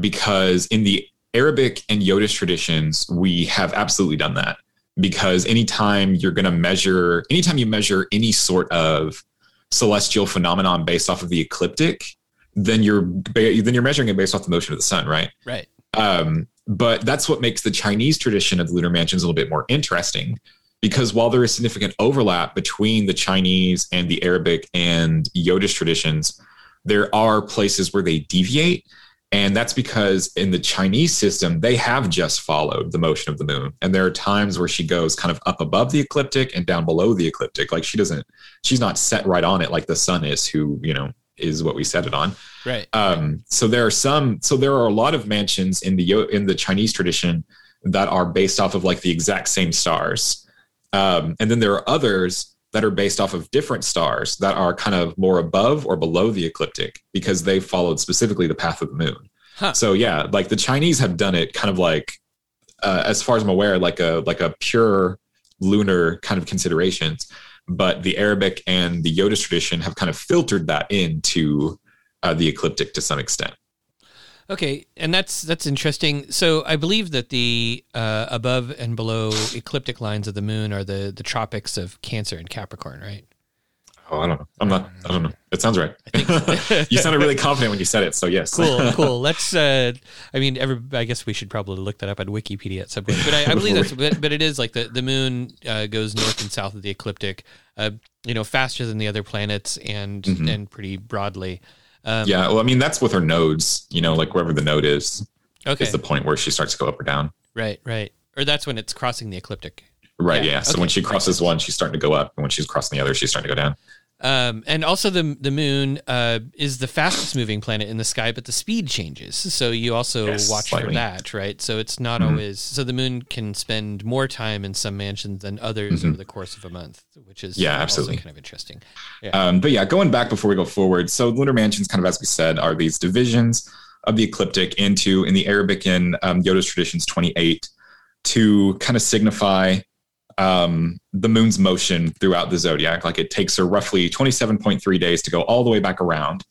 [SPEAKER 2] because in the Arabic and Jyotish traditions, we have absolutely done that. Because anytime you're going to measure, anytime you measure any sort of celestial phenomenon based off of the ecliptic, then you're then you're measuring it based off the motion of the sun, right?
[SPEAKER 5] Right.
[SPEAKER 2] Um, but that's what makes the Chinese tradition of the lunar mansions a little bit more interesting because while there is significant overlap between the Chinese and the Arabic and Jyotish traditions, there are places where they deviate. And that's because in the Chinese system, they have just followed the motion of the moon. And there are times where she goes kind of up above the ecliptic and down below the ecliptic. Like she doesn't, she's not set right on it like the sun is, who, you know, is what we set it on.
[SPEAKER 5] Right.
[SPEAKER 2] Um, so there are some. So there are a lot of mansions in the Yo- in the Chinese tradition that are based off of like the exact same stars, um, and then there are others that are based off of different stars that are kind of more above or below the ecliptic because they followed specifically the path of the moon.
[SPEAKER 5] Huh.
[SPEAKER 2] So yeah, like the Chinese have done it kind of like, uh, as far as I'm aware, like a like a pure lunar kind of considerations. But the Arabic and the Jyotish tradition have kind of filtered that into uh, the ecliptic to some extent.
[SPEAKER 5] Okay, and that's that's interesting. So I believe that the uh, above and below ecliptic lines of the moon are the the tropics of Cancer and Capricorn, right?
[SPEAKER 2] Oh, I don't know. I'm not. I don't know. It sounds right.
[SPEAKER 5] so. *laughs*
[SPEAKER 2] you sounded really confident when you said it. So yes.
[SPEAKER 5] Cool, *laughs* cool. Let's. Uh, I mean, every. I guess we should probably look that up on Wikipedia at some point. But I, I believe that's. But, but it is like the the moon uh, goes north and south of the ecliptic. Uh, you know, faster than the other planets and
[SPEAKER 2] Mhm.
[SPEAKER 5] and pretty broadly. Um,
[SPEAKER 2] yeah. Well, I mean, that's with her nodes. You know, like wherever the node is,
[SPEAKER 5] Okay.
[SPEAKER 2] is the point where she starts to go up or down.
[SPEAKER 5] right. Right. Or that's when it's crossing the ecliptic.
[SPEAKER 2] Right.
[SPEAKER 5] Yeah,
[SPEAKER 2] Yeah. So
[SPEAKER 5] okay.
[SPEAKER 2] when she crosses one, she's starting to go up, and when she's crossing the other, she's starting to go down.
[SPEAKER 5] Um, and also the the moon uh, is the fastest moving planet in the sky, but the speed changes. So you also
[SPEAKER 2] Yes,
[SPEAKER 5] watch for that, right? So it's not
[SPEAKER 2] Mhm.
[SPEAKER 5] always so the moon can spend more time in some mansions than others
[SPEAKER 2] Mhm.
[SPEAKER 5] over the course of a month, which is
[SPEAKER 2] Yeah, absolutely.
[SPEAKER 5] kind of interesting.
[SPEAKER 2] Um, but yeah, going back before we go forward, so lunar mansions, kind of as we said, are these divisions of the ecliptic into, in the Arabic and um, Jyotish traditions, 28, to kind of signify um, the moon's motion throughout the zodiac. Like it takes her roughly 27.3 days to go all the way back around.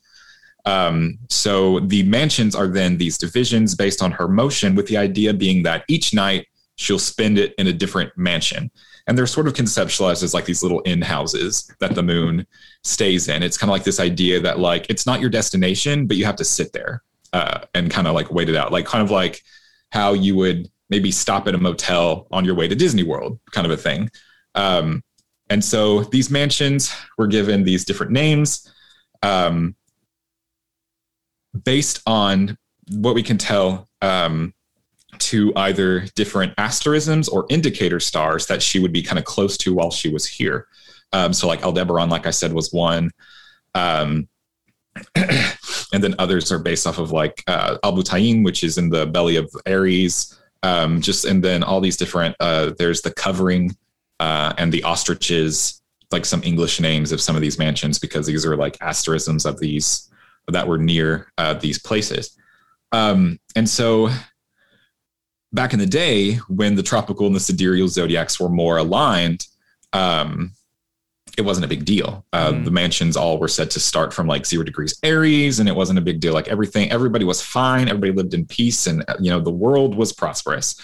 [SPEAKER 2] Um, so the mansions are then these divisions based on her motion, with the idea being that each night she'll spend it in a different mansion. And they're sort of conceptualized as like these little inn houses that the moon stays in. It's kind of like this idea that like it's not your destination, but you have to sit there uh, and kind of like wait it out, like kind of like how you would maybe stop at a motel on your way to Disney World, kind of a thing. Um, and so these mansions were given these different names um, based on what we can tell um, to either different asterisms or indicator stars that she would be kind of close to while she was here. Um, so, like Aldebaran, like I said, was one. Um, *clears throat* and then others are based off of like uh, Al-Butain, which is in the belly of Aries. Um, just and then all these different. Uh, there's the covering uh, and the ostriches, like some English names of some of these mansions, because these are like asterisms of these that were near uh, these places. Um, and so back in the day when the tropical and the sidereal zodiacs were more aligned, um, it wasn't a big deal. Uh,
[SPEAKER 5] Mhm.
[SPEAKER 2] The mansions all were said to start from like zero degrees Aries, and it wasn't a big deal. Like everything, everybody was fine. Everybody lived in peace, and uh, you know the world was prosperous.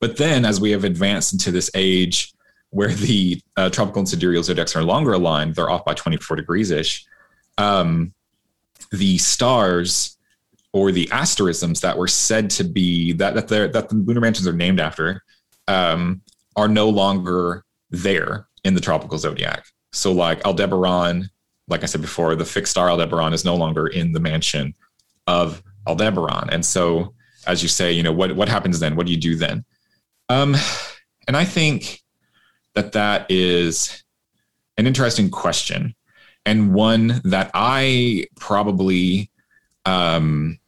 [SPEAKER 2] But then, as we have advanced into this age where the uh, tropical and sidereal zodiacs are longer aligned, they're off by 24 degrees ish. Um, the stars or the asterisms that were said to be that that they're, that the lunar mansions are named after um, are no longer there in the tropical zodiac. So like Aldebaran, like I said before, the fixed star Aldebaran is no longer in the mansion of Aldebaran. And so as you say, you know, what what happens then? What do you do then? Um, and I think that that is an interesting question and one that I probably um,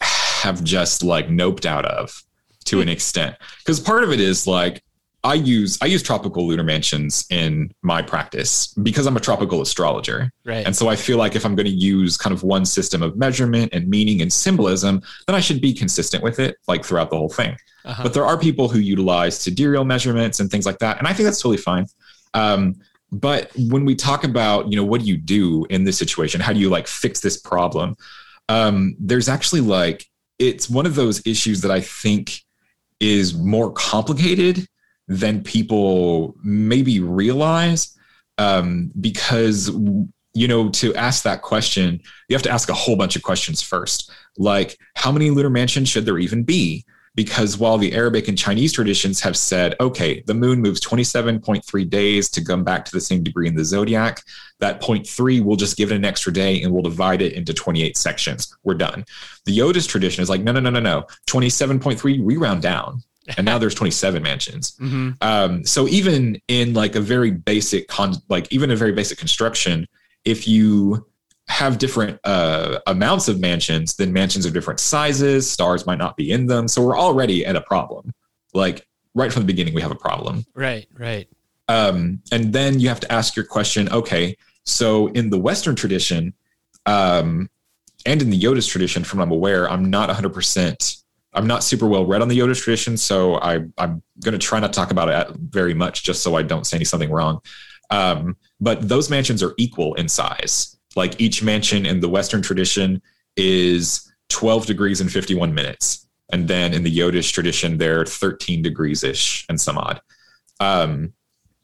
[SPEAKER 2] have just like noped out of to an extent because part of it is like I use I use tropical lunar mansions in my practice because I'm a tropical astrologer.
[SPEAKER 5] Right.
[SPEAKER 2] And so I feel like if I'm going to use kind of one system of measurement and meaning and symbolism, then I should be consistent with it like throughout the whole thing.
[SPEAKER 5] Uh-huh.
[SPEAKER 2] But there are people who utilize sidereal measurements and things like that. And I think that's totally fine. Um, but when we talk about, you know, what do you do in this situation? How do you like fix this problem? Um, there's actually like, it's one of those issues that I think is more complicated than people maybe realize. Um, because, you know, to ask that question, you have to ask a whole bunch of questions first. Like, how many lunar mansions should there even be? because while the Arabic and Chinese traditions have said, okay, the moon moves 27.3 days to come back to the same degree in the zodiac, that 0.3, we'll just give it an extra day and we'll divide it into 28 sections. We're done. The Jyotish tradition is like, no, no, no, no, no. 27.3, we round down. And now there's 27 mansions. *laughs*
[SPEAKER 5] hmm
[SPEAKER 2] Um, so even in like a very basic con, like even a very basic construction, if you have different uh, amounts of mansions, then mansions are different sizes. Stars might not be in them, so we're already at a problem. Like right from the beginning, we have a problem.
[SPEAKER 5] Right. Right.
[SPEAKER 2] Um, and then you have to ask your question. Okay, so in the Western tradition, um, and in the Jyotish tradition, from what I'm aware, I'm not 100. percent I'm not super well read on the Jyotish tradition, so I, I'm going to try not to talk about it very much, just so I don't say something wrong. Um, but those mansions are equal in size. Like each mansion in the Western tradition is 12 degrees and 51 minutes, and then in the Jyotish tradition, they're 13 degrees ish and some odd. Um,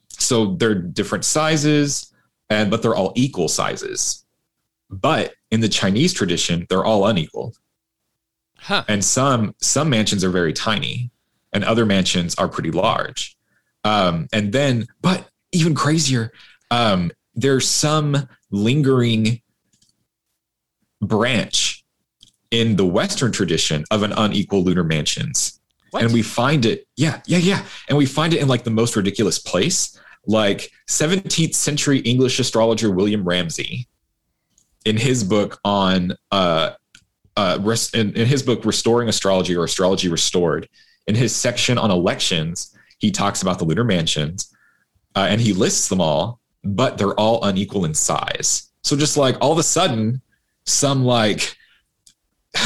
[SPEAKER 2] so they're different sizes, and but they're all equal sizes. But in the Chinese tradition, they're all unequal
[SPEAKER 5] Huh.
[SPEAKER 2] and some some mansions are very tiny and other mansions are pretty large um, and then but even crazier um, there's some lingering branch in the western tradition of an unequal lunar mansions
[SPEAKER 5] What?
[SPEAKER 2] and we find it yeah yeah yeah and we find it in like the most ridiculous place like 17th century english astrologer william ramesey in his book on uh uh, in, in his book restoring astrology or astrology restored in his section on elections he talks about the lunar mansions uh, and he lists them all but they're all unequal in size. So just like all of a sudden some like *laughs*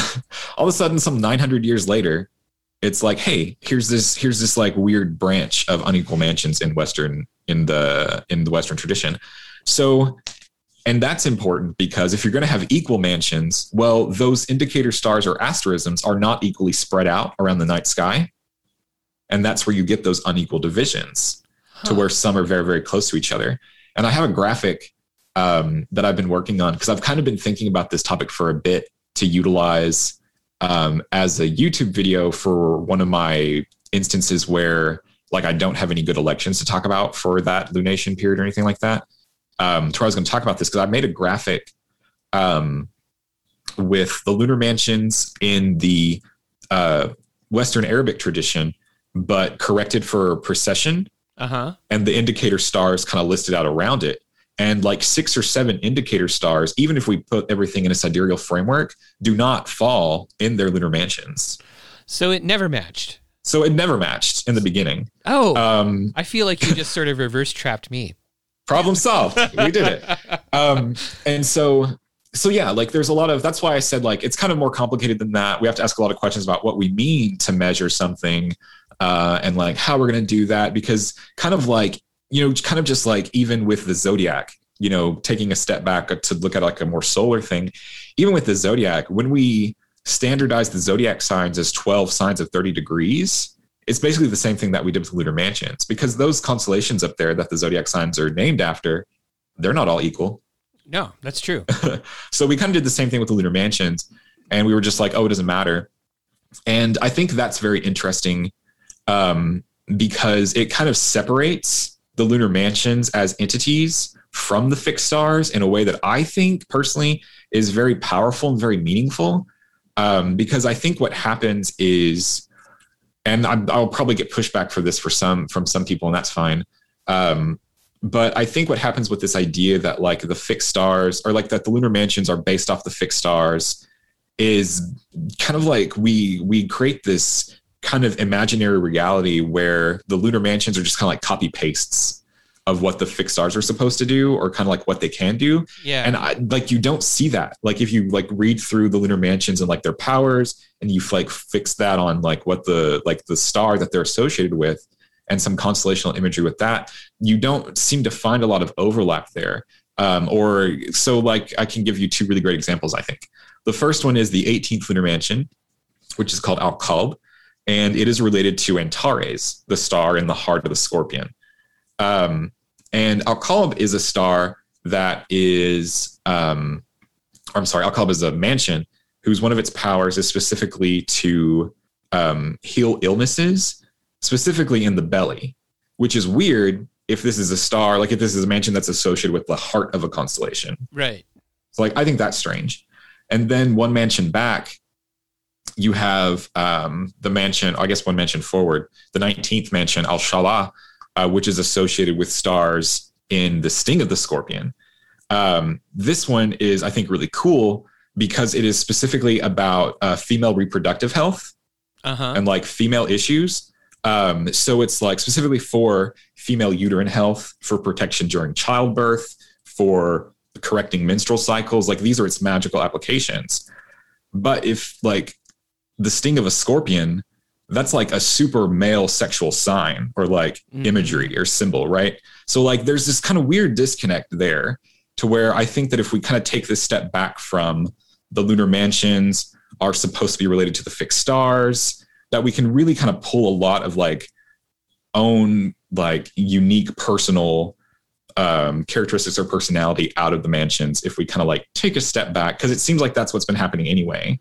[SPEAKER 2] all of a sudden some 900 years later it's like hey here's this here's this like weird branch of unequal mansions in western in the in the western tradition. So And that's important because if you're going to have equal mansions, well, those indicator stars or asterisms are not equally spread out around the night sky. And that's where you get those unequal divisions to where some are very, very close to each other. And I have a graphic um, that I've been working on because I've kind of been thinking about this topic for a bit to utilize um, as a YouTube video for one of my instances where like I don't have any good elections to talk about for that lunation period or anything like that. Um, to where I was going to talk about this because I made a graphic um, with the lunar mansions in the uh, Western Arabic tradition, but corrected for precession
[SPEAKER 5] Uh huh.
[SPEAKER 2] and the indicator stars kind of listed out around it. And like six or seven indicator stars, even if we put everything in a sidereal framework, do not fall in their lunar mansions.
[SPEAKER 5] So it never matched.
[SPEAKER 2] So it never matched in the beginning.
[SPEAKER 5] Oh,
[SPEAKER 2] Um,
[SPEAKER 5] I feel like you just sort of *laughs* reverse trapped me.
[SPEAKER 2] Problem solved. We did it. Um, and so, so yeah, like there's a lot of, that's why I said like, it's kind of more complicated than that. We have to ask a lot of questions about what we mean to measure something uh, and like how we're going to do that. Because kind of like, you know, kind of just like even with the zodiac, you know, taking a step back to look at like a more solar thing, even with the zodiac, when we standardize the zodiac signs as 12 signs of 30 degrees, it's basically the same thing that we did with lunar mansions because those constellations up there that the zodiac signs are named after, they're not all equal.
[SPEAKER 5] No, that's true. *laughs*
[SPEAKER 2] So we kind of did the same thing with the lunar mansions, and we were just like, oh, it doesn't matter. And I think that's very interesting um, because it kind of separates the lunar mansions as entities from the fixed stars in a way that I think personally is very powerful and very meaningful. Um, because I think what happens is, and I'm, I'll probably get pushback for this for some from some people, and that's fine. Um, but I think what happens with this idea that like the fixed stars or like that the lunar mansions are based off the fixed stars is kind of like we we create this kind of imaginary reality where the lunar mansions are just kind of like copy pastes of what the fixed stars are supposed to do or kind of like what they can do.
[SPEAKER 5] Yeah.
[SPEAKER 2] and I like you don't see that. Like if you like read through the lunar mansions and like their powers and you like fix that on like what the like the star that they're associated with and some constellational imagery with that you don't seem to find a lot of overlap there. Um, or so like i can give you two really great examples i think. The first one is the 18th lunar mansion which is called al-qalb and it is related to antares the star in the heart of the scorpion. Um, and al-qalb is a star that is um, i'm sorry al-qalb is a mansion whose one of its powers is specifically to um, heal illnesses specifically in the belly which is weird if this is a star like if this is a mansion that's associated with the heart of a constellation
[SPEAKER 5] right.
[SPEAKER 2] so like I think that's strange. And then one mansion back, you have um, the mansion, I guess one mansion forward, the 19th mansion, Al Shaulah, uh, which is associated with stars in the sting of the scorpion. Um, this one is, I think, really cool because it is specifically about uh, female reproductive health
[SPEAKER 5] Uh huh.
[SPEAKER 2] and like female issues. Um, so it's like specifically for female uterine health, for protection during childbirth, for correcting menstrual cycles. Like these are its magical applications. But if like the sting of a scorpion, that's like a super male sexual sign or like
[SPEAKER 5] Mhm.
[SPEAKER 2] imagery or symbol, right? So like there's this kind of weird disconnect there to where I think that if we kind of take this step back from the lunar mansions are supposed to be related to the fixed stars, that we can really kind of pull a lot of like own like unique personal um, characteristics or personality out of the mansions if we kind of like take a step back because it seems like that's what's been happening anyway.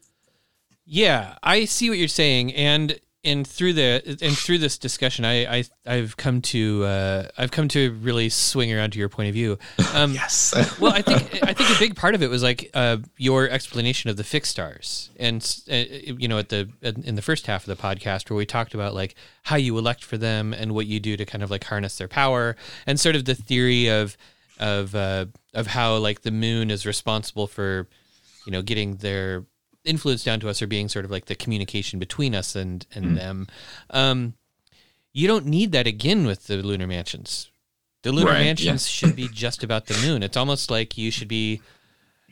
[SPEAKER 5] Yeah, I see what you're saying, and and through the and through this discussion, I, I I've come to uh, I've come to really swing around to your point of view. *laughs* Um,
[SPEAKER 2] Yes.
[SPEAKER 5] well, I think I think a big part of it was like uh, your explanation of the fixed stars, and uh, you know, at the in the first half of the podcast where we talked about like how you elect for them and what you do to kind of like harness their power, and sort of the theory of of uh, of how like the moon is responsible for you know getting their influence down to us or being sort of like the communication between us and and them. Um, you don't need that again with the lunar mansions. The lunar
[SPEAKER 2] Right,
[SPEAKER 5] mansions should be just about the moon. It's almost like you should be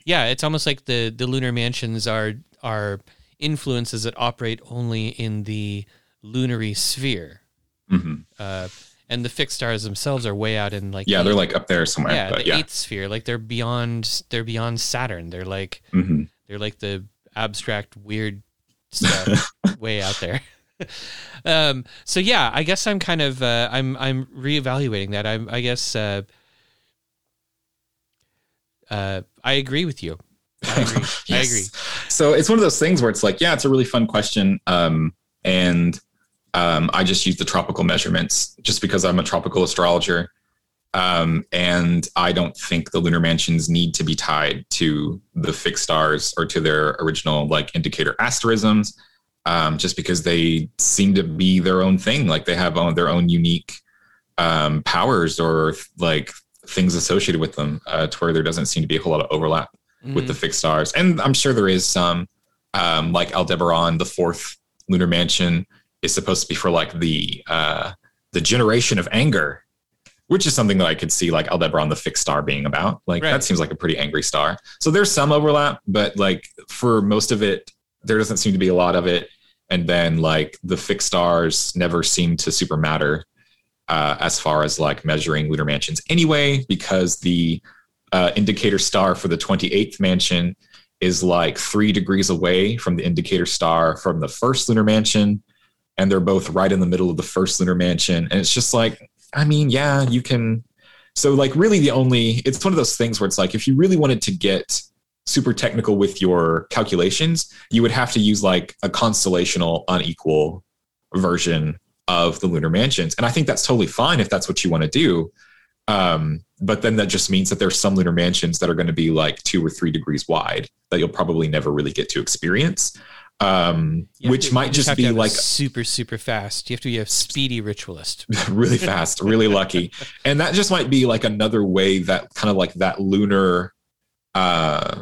[SPEAKER 5] yeah, it's almost like the the lunar mansions are are influences that operate only in the lunary sphere.
[SPEAKER 2] Mhm.
[SPEAKER 5] Uh, and the fixed stars themselves are way out in like
[SPEAKER 2] Yeah,
[SPEAKER 5] the-
[SPEAKER 2] they're like up there somewhere.
[SPEAKER 5] yeah the
[SPEAKER 2] yeah.
[SPEAKER 5] eighth sphere. Like they're beyond they're beyond Saturn. They're like
[SPEAKER 2] hmm
[SPEAKER 5] they're like the abstract weird stuff *laughs* way out there. *laughs* um, so yeah, I guess I'm kind of uh, I'm I'm reevaluating that. I'm I guess uh, uh, I agree with you. I agree. *laughs* I agree.
[SPEAKER 2] So it's one of those things where it's like, yeah, it's a really fun question. Um, and um, I just use the tropical measurements just because I'm a tropical astrologer. Um, and I don't think the lunar mansions need to be tied to the fixed stars or to their original like indicator asterisms, um, just because they seem to be their own thing. Like they have own, their own unique um, powers or like things associated with them, uh, to where there doesn't seem to be a whole lot of overlap with
[SPEAKER 5] Mhm.
[SPEAKER 2] the fixed stars. And I'm sure there is some, um, like Aldebaran, the fourth lunar mansion, is supposed to be for like the uh, the generation of anger, which is something that I could see like Aldebaran, the fixed star, being about. Like
[SPEAKER 5] Right.
[SPEAKER 2] that seems like a pretty angry star. So there's some overlap, but like for most of it, there doesn't seem to be a lot of it. And then like the fixed stars never seem to super matter uh, as far as like measuring lunar mansions anyway, because the uh, indicator star for the 28th mansion is like three degrees away from the indicator star from the first lunar mansion. And they're both right in the middle of the first lunar mansion. And it's just like, I mean, yeah, you can. So, like, really, the only, it's one of those things where it's like, if you really wanted to get super technical with your calculations, you would have to use like a constellational unequal version of the lunar mansions. And I think that's totally fine if that's what you want to do. Um, but then that just means that there's some lunar mansions that are going to be like two or three degrees wide that you'll probably never really get to experience. Um, which might
[SPEAKER 5] you
[SPEAKER 2] just be like
[SPEAKER 5] super super fast. You have to be a speedy ritualist. *laughs*
[SPEAKER 2] really *laughs* fast, really lucky. And that just might be like another way that kind of like that lunar uh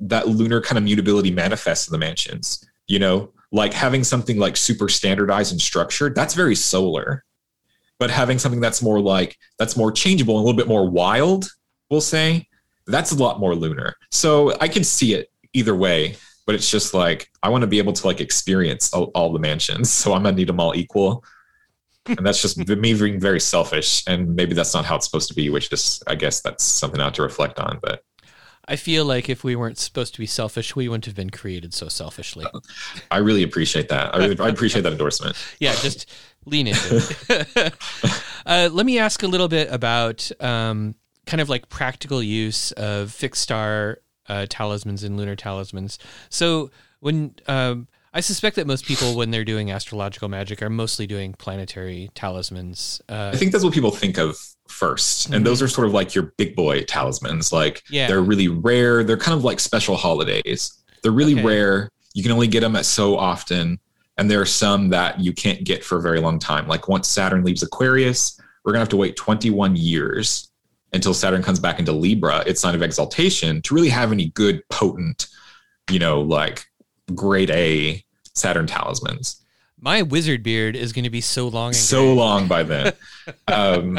[SPEAKER 2] that lunar kind of mutability manifests in the mansions, you know, like having something like super standardized and structured, that's very solar. But having something that's more like that's more changeable and a little bit more wild, we'll say, that's a lot more lunar. So I can see it either way, but it's just like I want to be able to like experience all, all the mansions. So I'm gonna need them all equal and that's just *laughs* me being very selfish and maybe that's not how it's supposed to be which is i guess that's something i have to reflect on but
[SPEAKER 5] I feel like if we weren't supposed to be selfish, we wouldn't have been created so selfishly.
[SPEAKER 2] i really appreciate that i really I appreciate that endorsement *laughs*
[SPEAKER 5] yeah, just lean into it. *laughs* uh, let me ask a little bit about um, kind of like practical use of fixed star uh, talismans and lunar talismans. So when um, I suspect that most people, when they're doing astrological magic, are mostly doing planetary talismans. Uh,
[SPEAKER 2] i think that's what people think of 1st and those are sort of like your big boy talismans like
[SPEAKER 5] Yeah.
[SPEAKER 2] they're really rare they're kind of like special holidays they're really
[SPEAKER 5] Okay.
[SPEAKER 2] rare you can only get them at so often and there are some that you can't get for a very long time like once saturn leaves aquarius we're going to have to wait 21 years until saturn comes back into libra its sign of exaltation to really have any good potent you know like grade a saturn talismans
[SPEAKER 5] my wizard beard is going to be so long. And
[SPEAKER 2] so long by then. *laughs* um,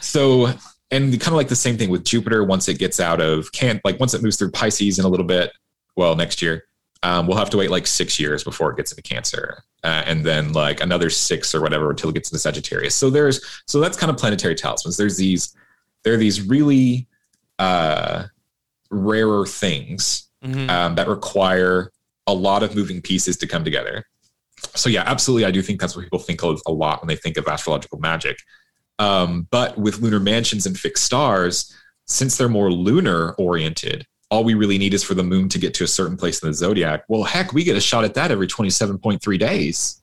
[SPEAKER 2] so, and kind of like the same thing with Jupiter once it gets out of can't like once it moves through Pisces in a little bit, well, next year, um, we'll have to wait like six years before it gets into Cancer, uh, and then like another six or whatever until it gets into Sagittarius. So there's so that's kind of planetary talismans. There's these there are these really uh, rarer things
[SPEAKER 5] Mhm.
[SPEAKER 2] um, that require a lot of moving pieces to come together. So yeah, absolutely, I do think that's what people think of a lot when they think of astrological magic. Um, but with lunar mansions and fixed stars, since they're more lunar oriented, all we really need is for the moon to get to a certain place in the zodiac. Well, heck, we get a shot at that every 27.3 days.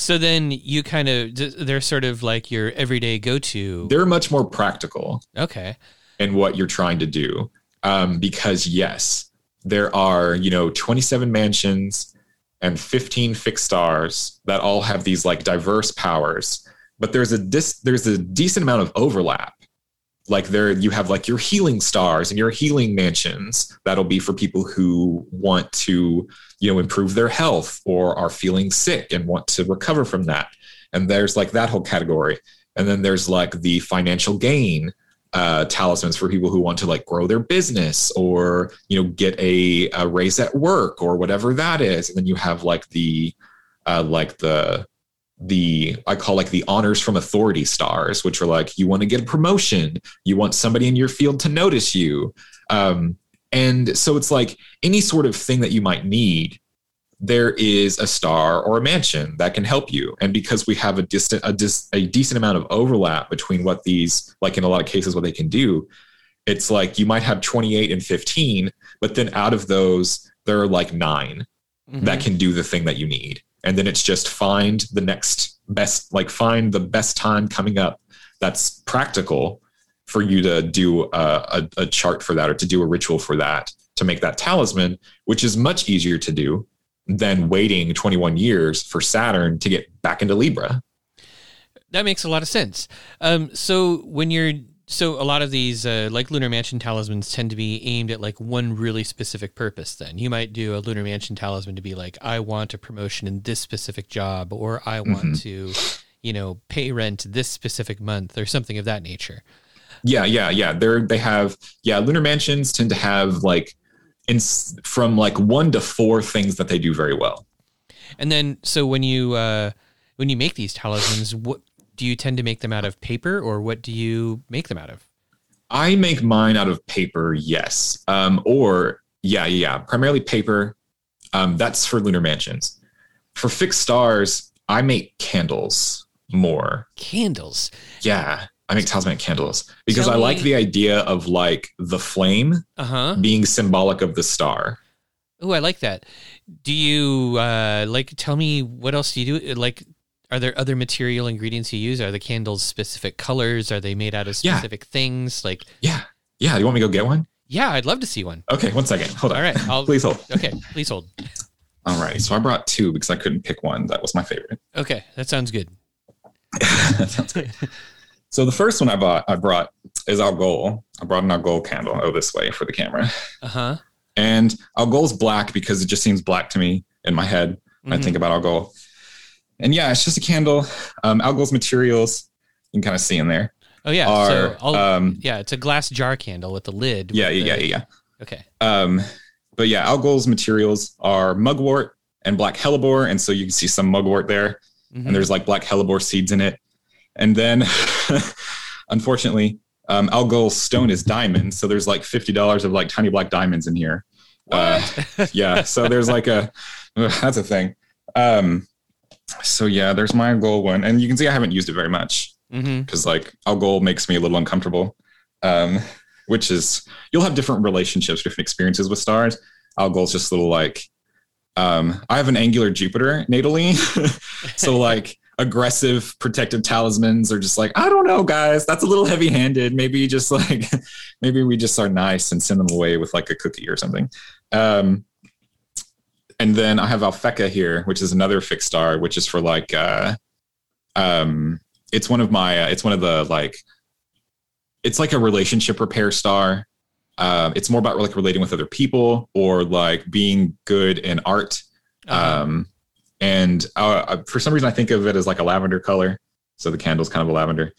[SPEAKER 5] So then you kind of they're sort of like your everyday go to.
[SPEAKER 2] They're much more practical.
[SPEAKER 5] Okay.
[SPEAKER 2] and what you're trying to do. Um, because yes, there are, you know, 27 mansions and 15 fixed stars that all have these like diverse powers, but there's a dis- there's a decent amount of overlap. Like there you have like your healing stars and your healing mansions that'll be for people who want to, you know, improve their health or are feeling sick and want to recover from that. And there's like that whole category. And then there's like the financial gain uh, talismans for people who want to like grow their business or you know get a, a raise at work or whatever that is and then you have like the uh, like the the I call like the honors from authority stars, which are like you want to get a promotion, you want somebody in your field to notice you. Um, and so it's like any sort of thing that you might need, there is a star or a mansion that can help you. And because we have a distant a, dis, a decent amount of overlap between what these, like in a lot of cases, what they can do, it's like you might have 28 and 15, but then out of those, there are like 9
[SPEAKER 5] Mhm.
[SPEAKER 2] that can do the thing that you need. And then it's just find the next best, like find the best time coming up that's practical for you to do a, a, a chart for that or to do a ritual for that to make that talisman, which is much easier to do than waiting 21 years for Saturn to get back into Libra.
[SPEAKER 5] That makes a lot of sense. Um, so when you're so a lot of these uh, like lunar mansion talismans tend to be aimed at like one really specific purpose. Then you might do a lunar mansion talisman to be like, I want a promotion in this specific job, or I want to, you know, pay rent this specific month, or something of that nature.
[SPEAKER 2] Yeah, yeah, yeah. They're they have yeah. Lunar mansions tend to have like in from like one to four things that they do very well.
[SPEAKER 5] And then so when you uh, when you make these talismans, what do you tend to make them out of paper, or what do you make them out of?
[SPEAKER 2] I make mine out of paper, yes. Um, or yeah, yeah, primarily paper. Um, that's for lunar mansions. For fixed stars, I make candles more.
[SPEAKER 5] Candles.
[SPEAKER 2] Yeah, I make talismanic candles because
[SPEAKER 5] Tell
[SPEAKER 2] I like the idea of like the flame
[SPEAKER 5] Uh huh.
[SPEAKER 2] being symbolic of the star.
[SPEAKER 5] Oh, I like that. Do you uh like tell me what else do you do? Like are there other material ingredients you use? Are the candles specific colors? Are they made out of
[SPEAKER 2] Yeah.
[SPEAKER 5] specific things? Like
[SPEAKER 2] Yeah, yeah. Do you want me to go get one?
[SPEAKER 5] yeah, I'd love to see one.
[SPEAKER 2] Okay, one second. Hold on.
[SPEAKER 5] All right, I'll *laughs*
[SPEAKER 2] Please hold.
[SPEAKER 5] Okay, please hold.
[SPEAKER 2] All right. So I brought two because I couldn't pick one. That was my favorite.
[SPEAKER 5] Okay, that sounds good. *laughs*
[SPEAKER 2] that sounds great. *laughs* So the first one I bought, I brought is Algol. I brought an Algol candle. Oh, this way for the camera.
[SPEAKER 5] Uh-huh.
[SPEAKER 2] And Algol is black because it just seems black to me in my head when I
[SPEAKER 5] Mhm.
[SPEAKER 2] think about Algol. And yeah, it's just a candle. Um, Algol's materials you can kind of see in there
[SPEAKER 5] Oh yeah,
[SPEAKER 2] are
[SPEAKER 5] so
[SPEAKER 2] um,
[SPEAKER 5] yeah, it's a glass jar candle with a lid.
[SPEAKER 2] yeah, yeah, yeah,
[SPEAKER 5] the-
[SPEAKER 2] yeah,
[SPEAKER 5] Okay.
[SPEAKER 2] Um, but yeah, Algol's materials are mugwort and black hellebore, and so you can see some mugwort there.
[SPEAKER 5] Mhm.
[SPEAKER 2] and there's like black hellebore seeds in it. And then, *laughs* unfortunately, um, Algol stone is diamonds. so there's like fifty dollars of like tiny black diamonds in here. Uh, *laughs* yeah, so there's like a *laughs* that's a thing. Um, so yeah, there's my gold one, and you can see I haven't used it very much because like Algol makes me a little uncomfortable. Um, which is you'll have different relationships, different experiences with stars. Algol's just a little like um, I have an angular Jupiter natally, so like aggressive protective talismans are just like I don't know, guys, that's a little heavy handed. Maybe just *laughs* like maybe we just are nice and send them away with like a cookie or something. Um, and then I have Alphecca here, which is another fixed star, which is for like uh, um, it's one of my uh, it's one of the like it's like a relationship repair star. Uh, it's more about like relating with other people or like being good in art.
[SPEAKER 5] Uh-huh.
[SPEAKER 2] Um, and uh, uh, for some reason, I think of it as like a lavender color. So the candle's kind of a lavender.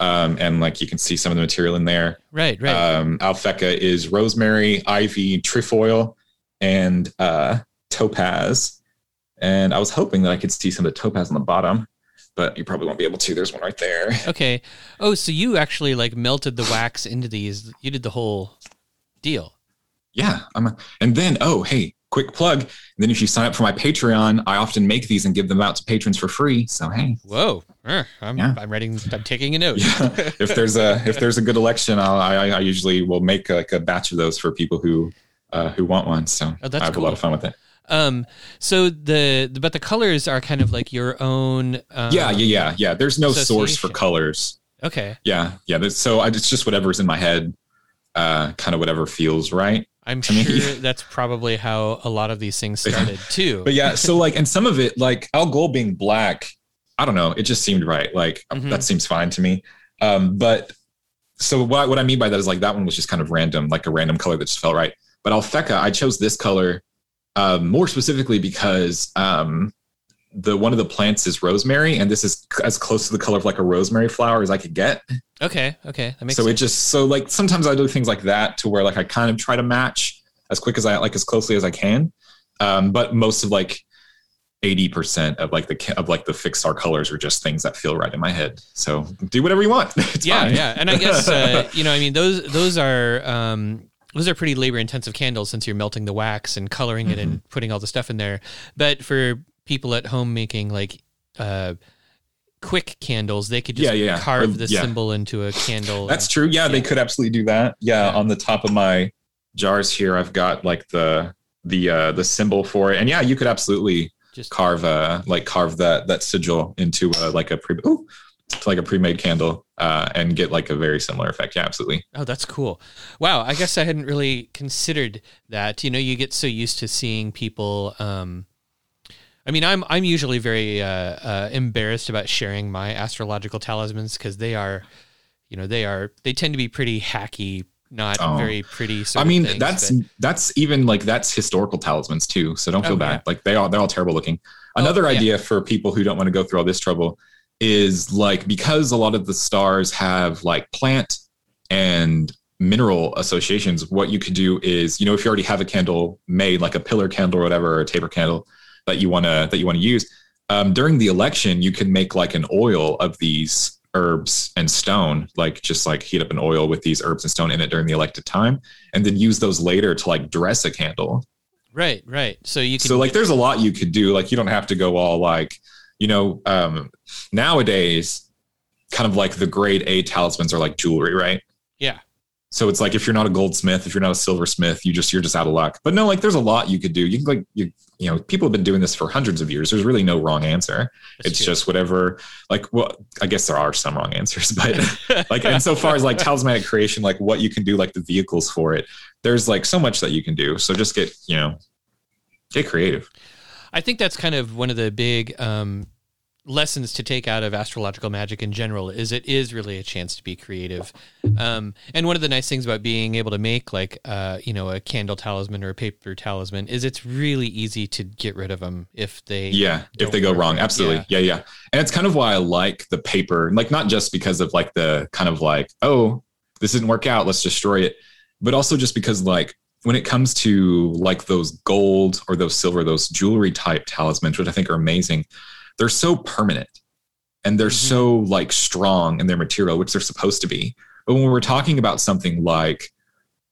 [SPEAKER 2] Um, and like you can see some of the material in there.
[SPEAKER 5] right, right.
[SPEAKER 2] Um, Alphecca is rosemary, ivy, trefoil, and uh, topaz. And I was hoping that I could see some of the topaz on the bottom, but you probably won't be able to. There's one right there. *laughs*
[SPEAKER 5] okay. Oh, so you actually like melted the wax into these. You did the whole deal.
[SPEAKER 2] Yeah. I'm a, and then, oh, hey, quick plug. And then if you sign up for my Patreon, I often make these and give them out to patrons for free. So, hey,
[SPEAKER 5] Whoa. I'm
[SPEAKER 2] Yeah.
[SPEAKER 5] I'm writing I'm taking a note.
[SPEAKER 2] yeah, if *laughs* there's a if there's a good election, I'll, I I usually will make like a batch of those for people who uh, who want one. So
[SPEAKER 5] Oh, that's
[SPEAKER 2] I have a lot of fun with it.
[SPEAKER 5] Um so the, the but the colors are kind of like your own um,
[SPEAKER 2] yeah, yeah, yeah, yeah. There's no source for colors.
[SPEAKER 5] Okay.
[SPEAKER 2] Yeah, yeah. So I, it's just whatever's in my head, uh, kind of whatever feels right.
[SPEAKER 5] I'm
[SPEAKER 2] I mean-
[SPEAKER 5] sure that's probably how a lot of these things started too.
[SPEAKER 2] But yeah, so like, and some of it, like Algol being black, I don't know, it just seemed right. Like
[SPEAKER 5] Mhm.
[SPEAKER 2] that seems fine to me. Um, but so what what I mean by that is like that one was just kind of random, like a random color that just felt right. But Alphecca, I chose this color um, more specifically because um, the one of the plants is rosemary, and this is as close to the color of like a rosemary flower as I could get.
[SPEAKER 5] okay, okay. That makes
[SPEAKER 2] so it just so like sometimes I do things like that to where like I kind of try to match as quick as I like as closely as I can. Um, but most of like 80% of like the of like the fixed star colors are just things that feel right in my head. So do whatever you want. *laughs* It's
[SPEAKER 5] yeah,
[SPEAKER 2] fine.
[SPEAKER 5] yeah, and I guess uh, *laughs* you know, I mean, those those are um, those are pretty labor intensive candles since you're melting the wax and coloring it
[SPEAKER 2] Mm-hmm.
[SPEAKER 5] and putting all the stuff in there. But for people at home making like uh, quick candles, they could just
[SPEAKER 2] Yeah, yeah.
[SPEAKER 5] carve
[SPEAKER 2] Or-
[SPEAKER 5] the
[SPEAKER 2] yeah.
[SPEAKER 5] symbol into a candle.
[SPEAKER 2] That's true. Yeah, they could absolutely do that. Yeah, on the top of my jars here, I've got like the the uh the symbol for it, and yeah, you could absolutely
[SPEAKER 5] just
[SPEAKER 2] carve uh like carve that that sigil into uh like a pre ooh, like a pre-made candle uh and get like a very similar effect. Yeah, absolutely.
[SPEAKER 5] Oh, that's cool. Wow, I guess I hadn't really considered that. You know, you get so used to seeing people um I mean, I'm I'm usually very uh, uh, embarrassed about sharing my astrological talismans because they are, you know, they are they tend to be pretty hacky, not
[SPEAKER 2] Oh.
[SPEAKER 5] very pretty. Sort
[SPEAKER 2] I mean,
[SPEAKER 5] things,
[SPEAKER 2] that's
[SPEAKER 5] but-
[SPEAKER 2] that's even like that's historical talismans too. So don't feel
[SPEAKER 5] Oh,
[SPEAKER 2] bad.
[SPEAKER 5] yeah.
[SPEAKER 2] Like they all they're all terrible looking. Another
[SPEAKER 5] yeah.
[SPEAKER 2] idea for people who don't want to go through all this trouble is like because a lot of the stars have like plant and mineral associations, what you could do is, you know, if you already have a candle made, like a pillar candle or whatever, or a taper candle that you wanna that you want to use, um, during the election, you can make like an oil of these herbs and stone, like just like heat up an oil with these herbs and stone in it during the elected time, and then use those later to like dress a candle.
[SPEAKER 5] right, right. So you can
[SPEAKER 2] So like there's a lot you could do. Like you don't have to go all like, you know, um nowadays kind of like the grade A talismans are like jewelry, right?
[SPEAKER 5] yeah,
[SPEAKER 2] So it's like if you're not a goldsmith, if you're not a silversmith, you just you're just out of luck. But no, like there's a lot you could do. You can like you you know, people have been doing this for hundreds of years. There's really no wrong answer.
[SPEAKER 5] that's
[SPEAKER 2] it's
[SPEAKER 5] true.
[SPEAKER 2] just whatever like well, I guess there are some wrong answers, *laughs* but like and so far as like talismanic creation, like what you can do, like the vehicles for it, there's like so much that you can do. So just get, you know, get creative.
[SPEAKER 5] I think that's kind of one of the big um, lessons to take out of astrological magic in general is it is really a chance to be creative. Um, and one of the nice things about being able to make like uh, you know a candle talisman or a paper talisman is it's really easy to get rid of them if they
[SPEAKER 2] yeah if they go
[SPEAKER 5] work
[SPEAKER 2] wrong absolutely yeah. yeah and it's kind of why i like the paper like not just because of like the kind of like oh this didn't work out let's destroy it but also just because like when it comes to like those gold or those silver those jewelry type talismans which i think are amazing they're so permanent and they're
[SPEAKER 5] Mhm.
[SPEAKER 2] so like strong in their material which they're supposed to be but when we're talking about something like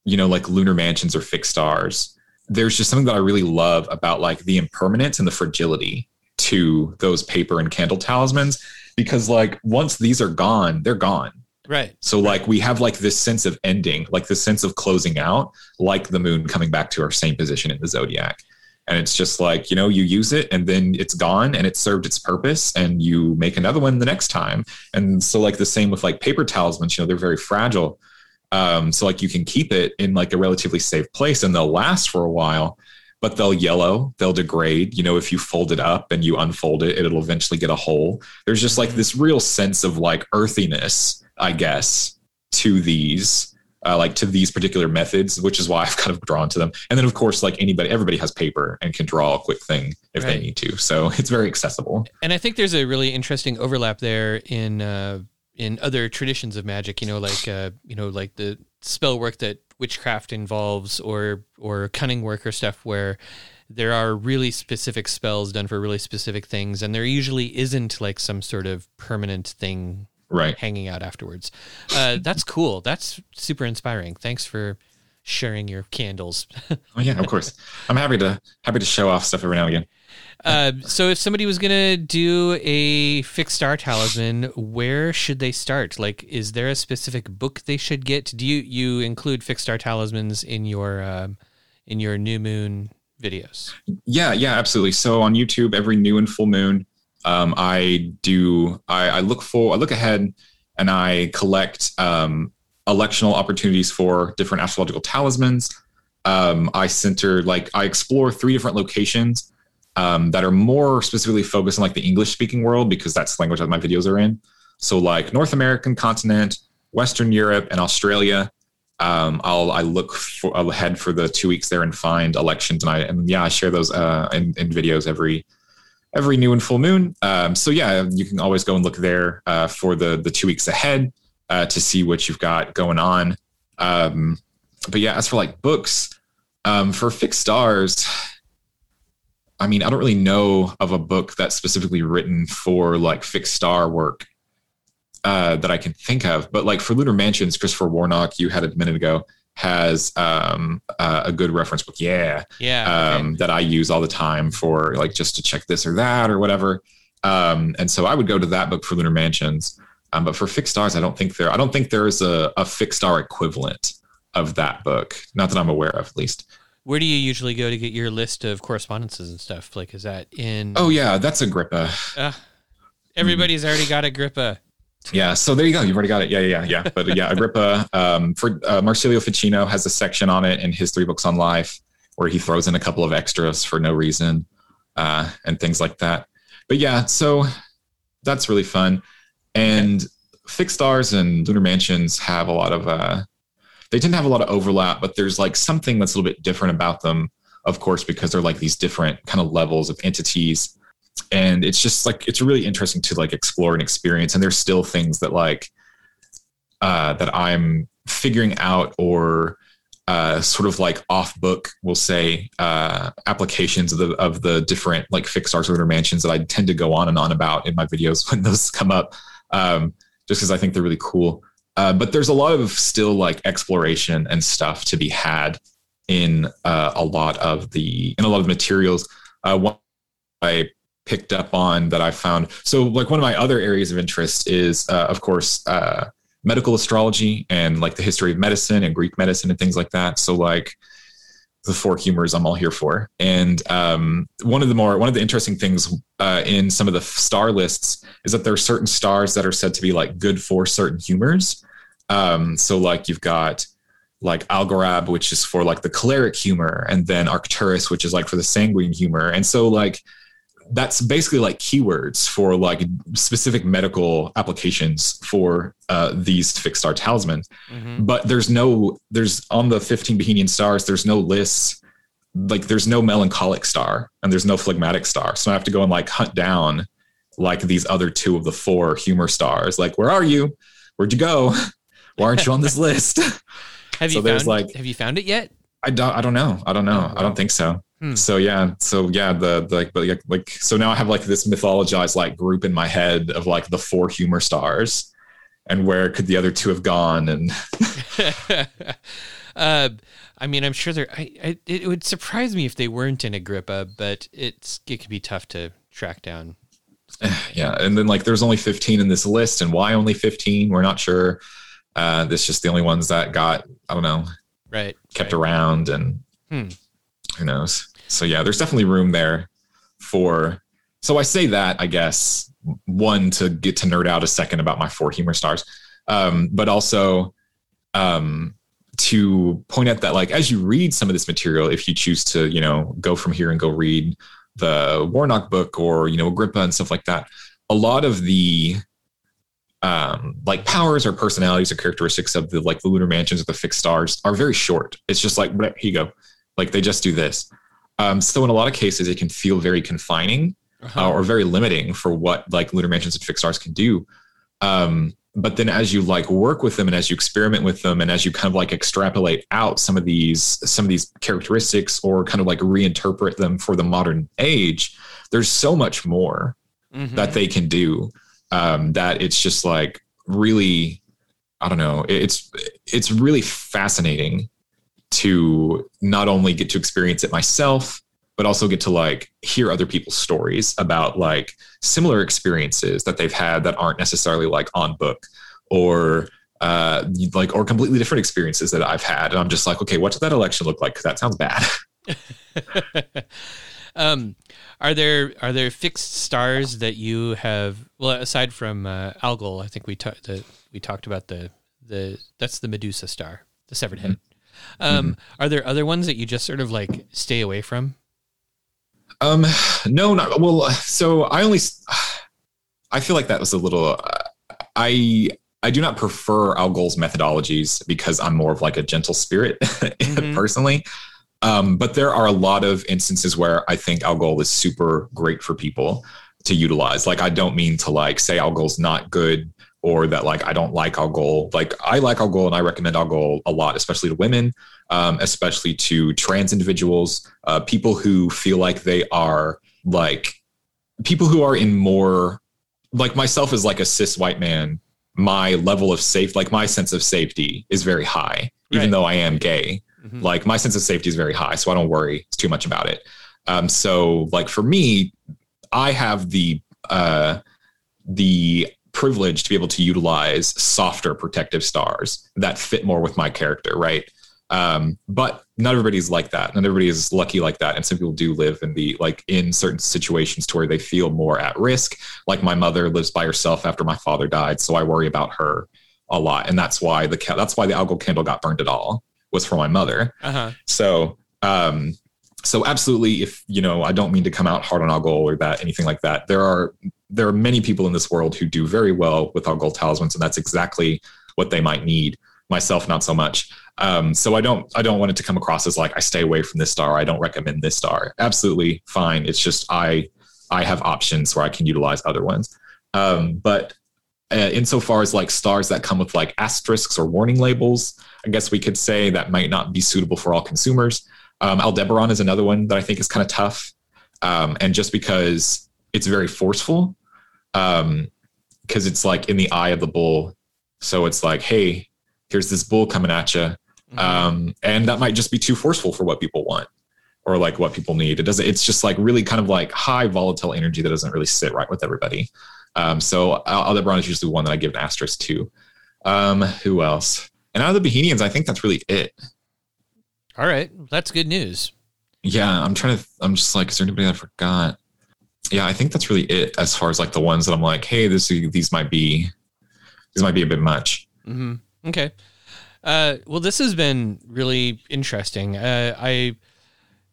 [SPEAKER 2] you know like lunar mansions or fixed stars there's just something that I really love about like the impermanence and the fragility to those paper and candle talismans because like once these are gone, they're gone.
[SPEAKER 5] right
[SPEAKER 2] So like we have like this sense of ending, like this sense of closing out, like the moon coming back to our same position in the zodiac. And it's just like, you know, you use it and then it's gone and it served its purpose and you make another one the next time. And so like the same with like paper talismans, you know, they're very fragile. Um, so like you can keep it in like a relatively safe place and they'll last for a while, but they'll yellow, they'll degrade. You know, if you fold it up and you unfold it, it'll eventually get a hole. There's just like this real sense of like earthiness, I guess, to these. Uh, like to these particular methods, which is why *laughs* I've kind of drawn to them. And then, of course, like anybody, everybody has paper and can draw a quick thing if
[SPEAKER 5] Right.
[SPEAKER 2] they need to. So *laughs* it's very accessible.
[SPEAKER 5] and I think there's a really interesting overlap there in uh, in other traditions of magic. You know, like uh, you know, like the spell work that witchcraft involves, or or cunning work or stuff where there are really specific spells done for really specific things, and there usually isn't like some sort of permanent thing
[SPEAKER 2] Right.
[SPEAKER 5] hanging out afterwards. Uh, *laughs* that's cool. That's super inspiring. Thanks for sharing your candles. *laughs*
[SPEAKER 2] Oh yeah, of course. I'm happy to happy to show off stuff every now and again.
[SPEAKER 5] Uh, so if somebody was gonna do a fixed star talisman, where should they start? Like, is there a specific book they should get? Do you you include fixed star talismans in your um, in your new moon videos?
[SPEAKER 2] Yeah, yeah, absolutely. So on YouTube, every new and full moon, um, I do I, I look for I look ahead and I collect um, electional opportunities for different astrological talismans. Um, I center like I explore three different locations um, that are more specifically focused on like the English speaking world because that's the language that my videos are in. So like North American continent, Western Europe, and Australia. Um, I'll I look for I'll for the two weeks there and find elections and I and yeah I share those uh, in, in videos every every new and full moon. Um, so yeah, you can always go and look there uh, for the the two weeks ahead uh, to see what you've got going on. Um, but yeah, as for like books, um, for fixed stars, I mean, I don't really know of a book that's specifically written for like fixed star work uh, that I can think of. But like for Lunar Mansions, Christopher Warnock, you had a minute ago, has um, uh, a good reference book. Yeah.
[SPEAKER 5] Yeah.
[SPEAKER 2] Um, that I use all the time for like just to check this or that or whatever. Um, and so I would go to that book for Lunar Mansions. Um, but for fixed stars, I don't think there. I don't think there is a, a fixed star equivalent of that book. Not that I'm aware of, at least.
[SPEAKER 5] Where do you usually go to get your list of correspondences and stuff? Like, is that in?
[SPEAKER 2] Oh yeah, that's Agrippa.
[SPEAKER 5] Uh, everybody's already got Agrippa.
[SPEAKER 2] Yeah, so there you go. You've already got it. Yeah, yeah, yeah. But yeah, *laughs* Agrippa. Um, for uh, Marsilio Ficino has a section on it in his three books on life, where he throws in a couple of extras for no reason, uh, and things like that. But yeah, so that's really fun. And fixed stars and lunar mansions have a lot of. Uh, they tend to have a lot of overlap, but there's like something that's a little bit different about them. Of course, because they're like these different kind of levels of entities and it's just like it's really interesting to like explore and experience. And there's still things that like uh that i'm figuring out or uh sort of like off book we'll say uh applications of the of the different like fixed lunar mansions that i tend to go on and on about in my videos *laughs* when those come up um just because i think they're really cool. Uh, but there's a lot of still like exploration and stuff to be had in uh, a lot of the in a lot of materials. Uh, one I picked up on that I found. So, like one of my other areas of interest is, uh, of course, uh, medical astrology and like the history of medicine and Greek medicine and things like that. So, like the four humors, I'm all here for. And um, one of the more one of the interesting things uh, in some of the star lists is that there are certain stars that are said to be like good for certain humors. Um, so, like you've got like Algorab, which is for like the choleric humor, and then Arcturus, which is like for the sanguine humor. And so, like that's basically like keywords for like specific medical applications for uh, these fixed star talismans. Mm-hmm. But there's no, there's on the 15 Behenian stars, there's no lists, like there's no melancholic star and there's no phlegmatic star. So I have to go and like hunt down like these other two of the four humor stars. Like, where are you? Where'd you go? *laughs* Why aren't you on this list?
[SPEAKER 5] have you found, like, have you found it yet?
[SPEAKER 2] I don't, I don't know. I don't know. Oh, wow. I don't think so. Hmm. So yeah, so yeah, the, the like, like, like, so now I have like this mythologized like group in my head of like the four humor stars, and where could the other two have gone? And *laughs*
[SPEAKER 5] uh, I mean, I'm sure there. I, I, it would surprise me if they weren't in Agrippa, but it's it could be tough to track down. *sighs*
[SPEAKER 2] Yeah, and then like there's only 15 in this list, and why only 15? We're not sure. Uh, this just the only ones that got I don't know,
[SPEAKER 5] right?
[SPEAKER 2] Kept
[SPEAKER 5] right.
[SPEAKER 2] around, and hmm. who knows so yeah, there's definitely room there for. So I say that I guess one to get to nerd out a second about my four humor stars, um, but also um, to point out that like as you read some of this material, if you choose to you know go from here and go read the Warnock book or you know Agrippa and stuff like that, a lot of the um, like powers or personalities or characteristics of the like the lunar mansions or the fixed stars are very short. It's just like here you go, like they just do this. Um, so in a lot of cases, it can feel very confining uh-huh. uh, or very limiting for what like lunar mansions and fixed stars can do. Um, but then as you like work with them and as you experiment with them and as you kind of like extrapolate out some of these some of these characteristics or kind of like reinterpret them for the modern age, there's so much more mm-hmm. that they can do um, that it's just like really I don't know. It's it's really fascinating to not only get to experience it myself but also get to like hear other people's stories about like similar experiences that they've had that aren't necessarily like on book or uh, like or completely different experiences that I've had. And I'm just like, okay, what did that election look like? Because that sounds bad. *laughs* *laughs*
[SPEAKER 5] um, are there are there fixed stars that you have? Well, aside from uh, Algol, I think we talked we talked about the the that's the Medusa star, the severed head. Mm-hmm. Um, mm-hmm. Are there other ones that you just sort of like stay away from?
[SPEAKER 2] Um, no, not well. So I only, I feel like that was a little. Uh, I I do not prefer Algol's methodologies because I'm more of like a gentle spirit *laughs* mm-hmm. personally. Um, but there are a lot of instances where I think Algol is super great for people to utilize. Like I don't mean to like say Algol's not good or that like I don't like Algol. Like I like Algol and I recommend Algol a lot, especially to women, um, especially to trans individuals, uh, people who feel like they are like people who are in more like myself as like a cis white man. My level of safe, like my sense of safety, is very high, even
[SPEAKER 5] Right.
[SPEAKER 2] though I am gay.
[SPEAKER 5] Mhm.
[SPEAKER 2] Like my sense of safety is very high, so I don't worry too much about it. Um, so like for me, I have the uh, the privilege to be able to utilize softer protective stars that fit more with my character, right? Um, but not everybody's like that. Not everybody is lucky like that, and some people do live in the like in certain situations to where they feel more at risk. Like my mother lives by herself after my father died, so I worry about her a lot, and that's why the that's why the Algol candle got burned at all was for my mother.
[SPEAKER 5] Uh-huh.
[SPEAKER 2] So, um, so absolutely, if you know, I don't mean to come out hard on Algol or that anything like that. There are there are many people in this world who do very well with Algol talismans, and that's exactly what they might need. Myself, not so much. Um, so I don't I don't want it to come across as like I stay away from this star. I don't recommend this star. Absolutely fine. It's just I I have options where I can utilize other ones. Um, but uh, insofar as like stars that come with like asterisks or warning labels, I guess we could say that might not be suitable for all consumers. Um, Aldebaran is another one that I think is kind of tough. Um, and just because it's very forceful, because it's like in the eye of the bull. So it's like, hey, here's this bull coming at you. Um, and that might just be too forceful for what people want or like what people need. It doesn't, it's just like really kind of like high volatile energy that doesn't really sit right with everybody. Um, so Aldebaran is usually one that I give an asterisk to. Um, who else? And out of the Behenians, I think that's really it.
[SPEAKER 5] All right. That's good news.
[SPEAKER 2] Yeah, I'm trying to. I'm just like, is there anybody I forgot? Yeah, I think that's really it as far as like the ones that I'm like, hey, this these might be these might be a bit much.
[SPEAKER 5] Mm-hmm. Okay. Uh, well, this has been really interesting. Uh, I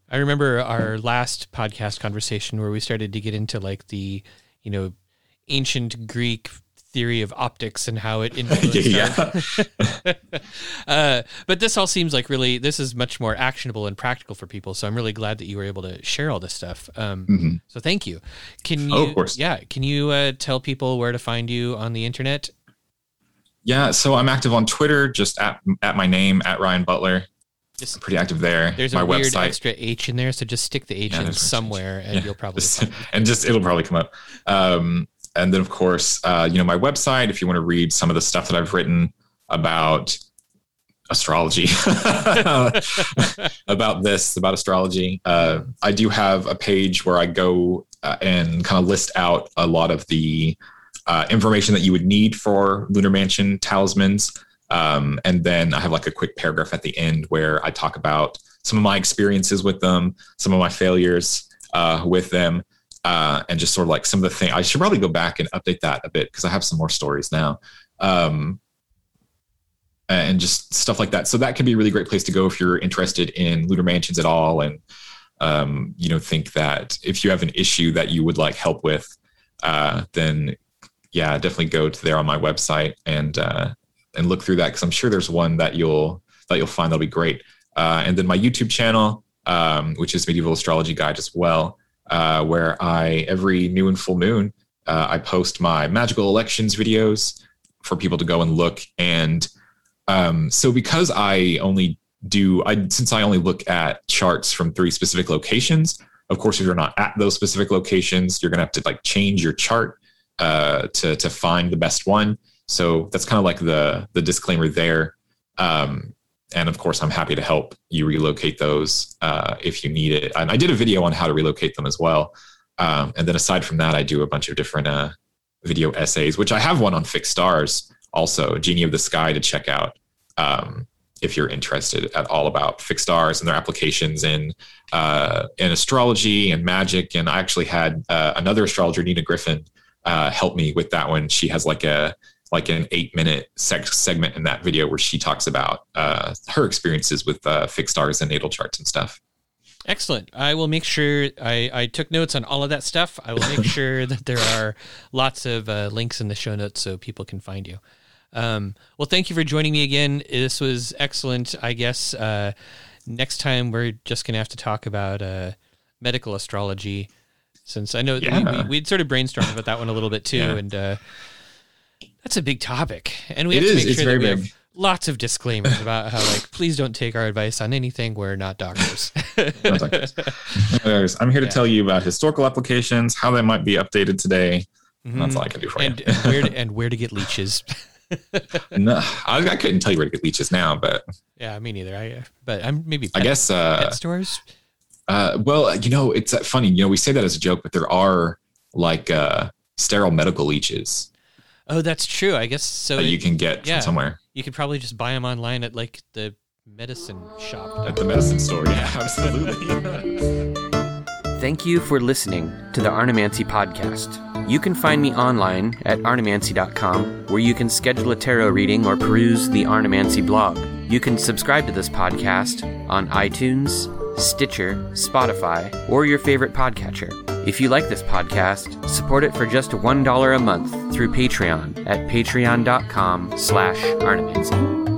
[SPEAKER 5] I remember our last podcast conversation where we started to get into like the you know ancient Greek theory of optics and how it *laughs* influenced.
[SPEAKER 2] yeah, *laughs*
[SPEAKER 5] uh, but this all seems like really this is much more actionable and practical for people. So I'm really glad that you were able to share all this stuff. Um,
[SPEAKER 2] Mhm.
[SPEAKER 5] So thank you. Can you?
[SPEAKER 2] Oh, of course.
[SPEAKER 5] Yeah. Can you uh, tell people where to find you on the internet?
[SPEAKER 2] yeah. So I'm active on Twitter, just at at my name at Ryhan Butler.
[SPEAKER 5] Just
[SPEAKER 2] I'm pretty active there.
[SPEAKER 5] There's
[SPEAKER 2] my
[SPEAKER 5] a weird
[SPEAKER 2] website.
[SPEAKER 5] extra H in there, so just stick the H
[SPEAKER 2] Yeah,
[SPEAKER 5] in
[SPEAKER 2] H.
[SPEAKER 5] somewhere, and
[SPEAKER 2] Yeah.
[SPEAKER 5] you'll probably.
[SPEAKER 2] Just- *laughs* and just it'll probably come up. Um, and then of course, uh, you know, my website. If you want to read some of the stuff that I've written about astrology, *laughs* about this, about astrology, uh, I do have a page where I go uh, and kind of list out a lot of the uh, information that you would need for Lunar Mansion talismans. Um, and then I have like a quick paragraph at the end where I talk about some of my experiences with them, some of my failures uh, with them, uh, and just sort of like some of the things. I should probably go back and update that a bit because I have some more stories now. Um, and just stuff like that. So that can be a really great place to go if you're interested in lunar mansions at all, and um, you know think that if you have an issue that you would like help with, uh, then yeah, definitely go to there on my website and uh, and look through that because I'm sure there's one that you'll that you'll find that'll be great. Uh, and then my YouTube channel, um, which is Medieval Astrology Guide as well, uh, where I every new and full moon uh, I post my magical elections videos for people to go and look. And um, so because I only do I since I only look at charts from three specific locations, of course, if you're not at those specific locations, you're gonna have to like change your chart uh, to to find the best one. So that's kind of like the the disclaimer there. Um, and of course, I'm happy to help you relocate those uh, if you need it. And I did a video on how to relocate them as well. Um, and then aside from that, I do a bunch of different uh, video essays, which I have one on fixed stars also, Genie of the Sky to check out um, if you're interested at all about fixed stars and their applications in uh, in astrology and magic. And I actually had uh, another astrologer, Nina Gryphon, uh, help me with that one. She has like a like an eight minute seg- segment in that video where she talks about uh, her experiences with uh, fixed stars and natal charts and stuff.
[SPEAKER 5] Excellent. I will make sure I, I took notes on all of that stuff. I will make *laughs* sure that there are lots of uh, links in the show notes so people can find you. Um, well, thank you for joining me again. This was excellent. I guess uh, next time we're just going to have to talk about uh, medical astrology since I know
[SPEAKER 2] Yeah.
[SPEAKER 5] we, we, we'd sort of brainstormed about that one a little bit too.
[SPEAKER 2] Yeah.
[SPEAKER 5] And uh, That's a big topic, and we
[SPEAKER 2] It
[SPEAKER 5] have to make sure that we
[SPEAKER 2] big.
[SPEAKER 5] have lots of disclaimers about how, like, *laughs* please don't take our advice on anything. We're not doctors. *laughs*
[SPEAKER 2] Not doctors. I'm here to
[SPEAKER 5] Yeah.
[SPEAKER 2] tell you about historical applications, how they might be updated today. And That's all I can do for
[SPEAKER 5] and,
[SPEAKER 2] you.
[SPEAKER 5] and where to, *laughs* and where to get leeches.
[SPEAKER 2] no, I, I couldn't tell you where to get leeches now, but
[SPEAKER 5] yeah, me neither. I uh, but I'm maybe
[SPEAKER 2] I guess uh,
[SPEAKER 5] pet stores.
[SPEAKER 2] Uh, well, you know, it's uh, funny. You know, we say that as a joke, but there are like uh, sterile medical leeches
[SPEAKER 5] Oh, that's true. I guess so.
[SPEAKER 2] that
[SPEAKER 5] it-
[SPEAKER 2] you can get
[SPEAKER 5] yeah.
[SPEAKER 2] from somewhere
[SPEAKER 5] you could probably just buy them online at like the medicine shop.
[SPEAKER 2] at the medicine store. Yeah, *laughs* absolutely. *laughs*
[SPEAKER 6] Thank you for listening to the Arnemancy podcast. You can find me online at arnemancy.com, where you can schedule a tarot reading or peruse the Arnemancy blog. You can subscribe to this podcast on iTunes, Stitcher, Spotify, or your favorite podcatcher. If you like this podcast, support it for just $1 a month through Patreon at patreon.com slash arnemancy.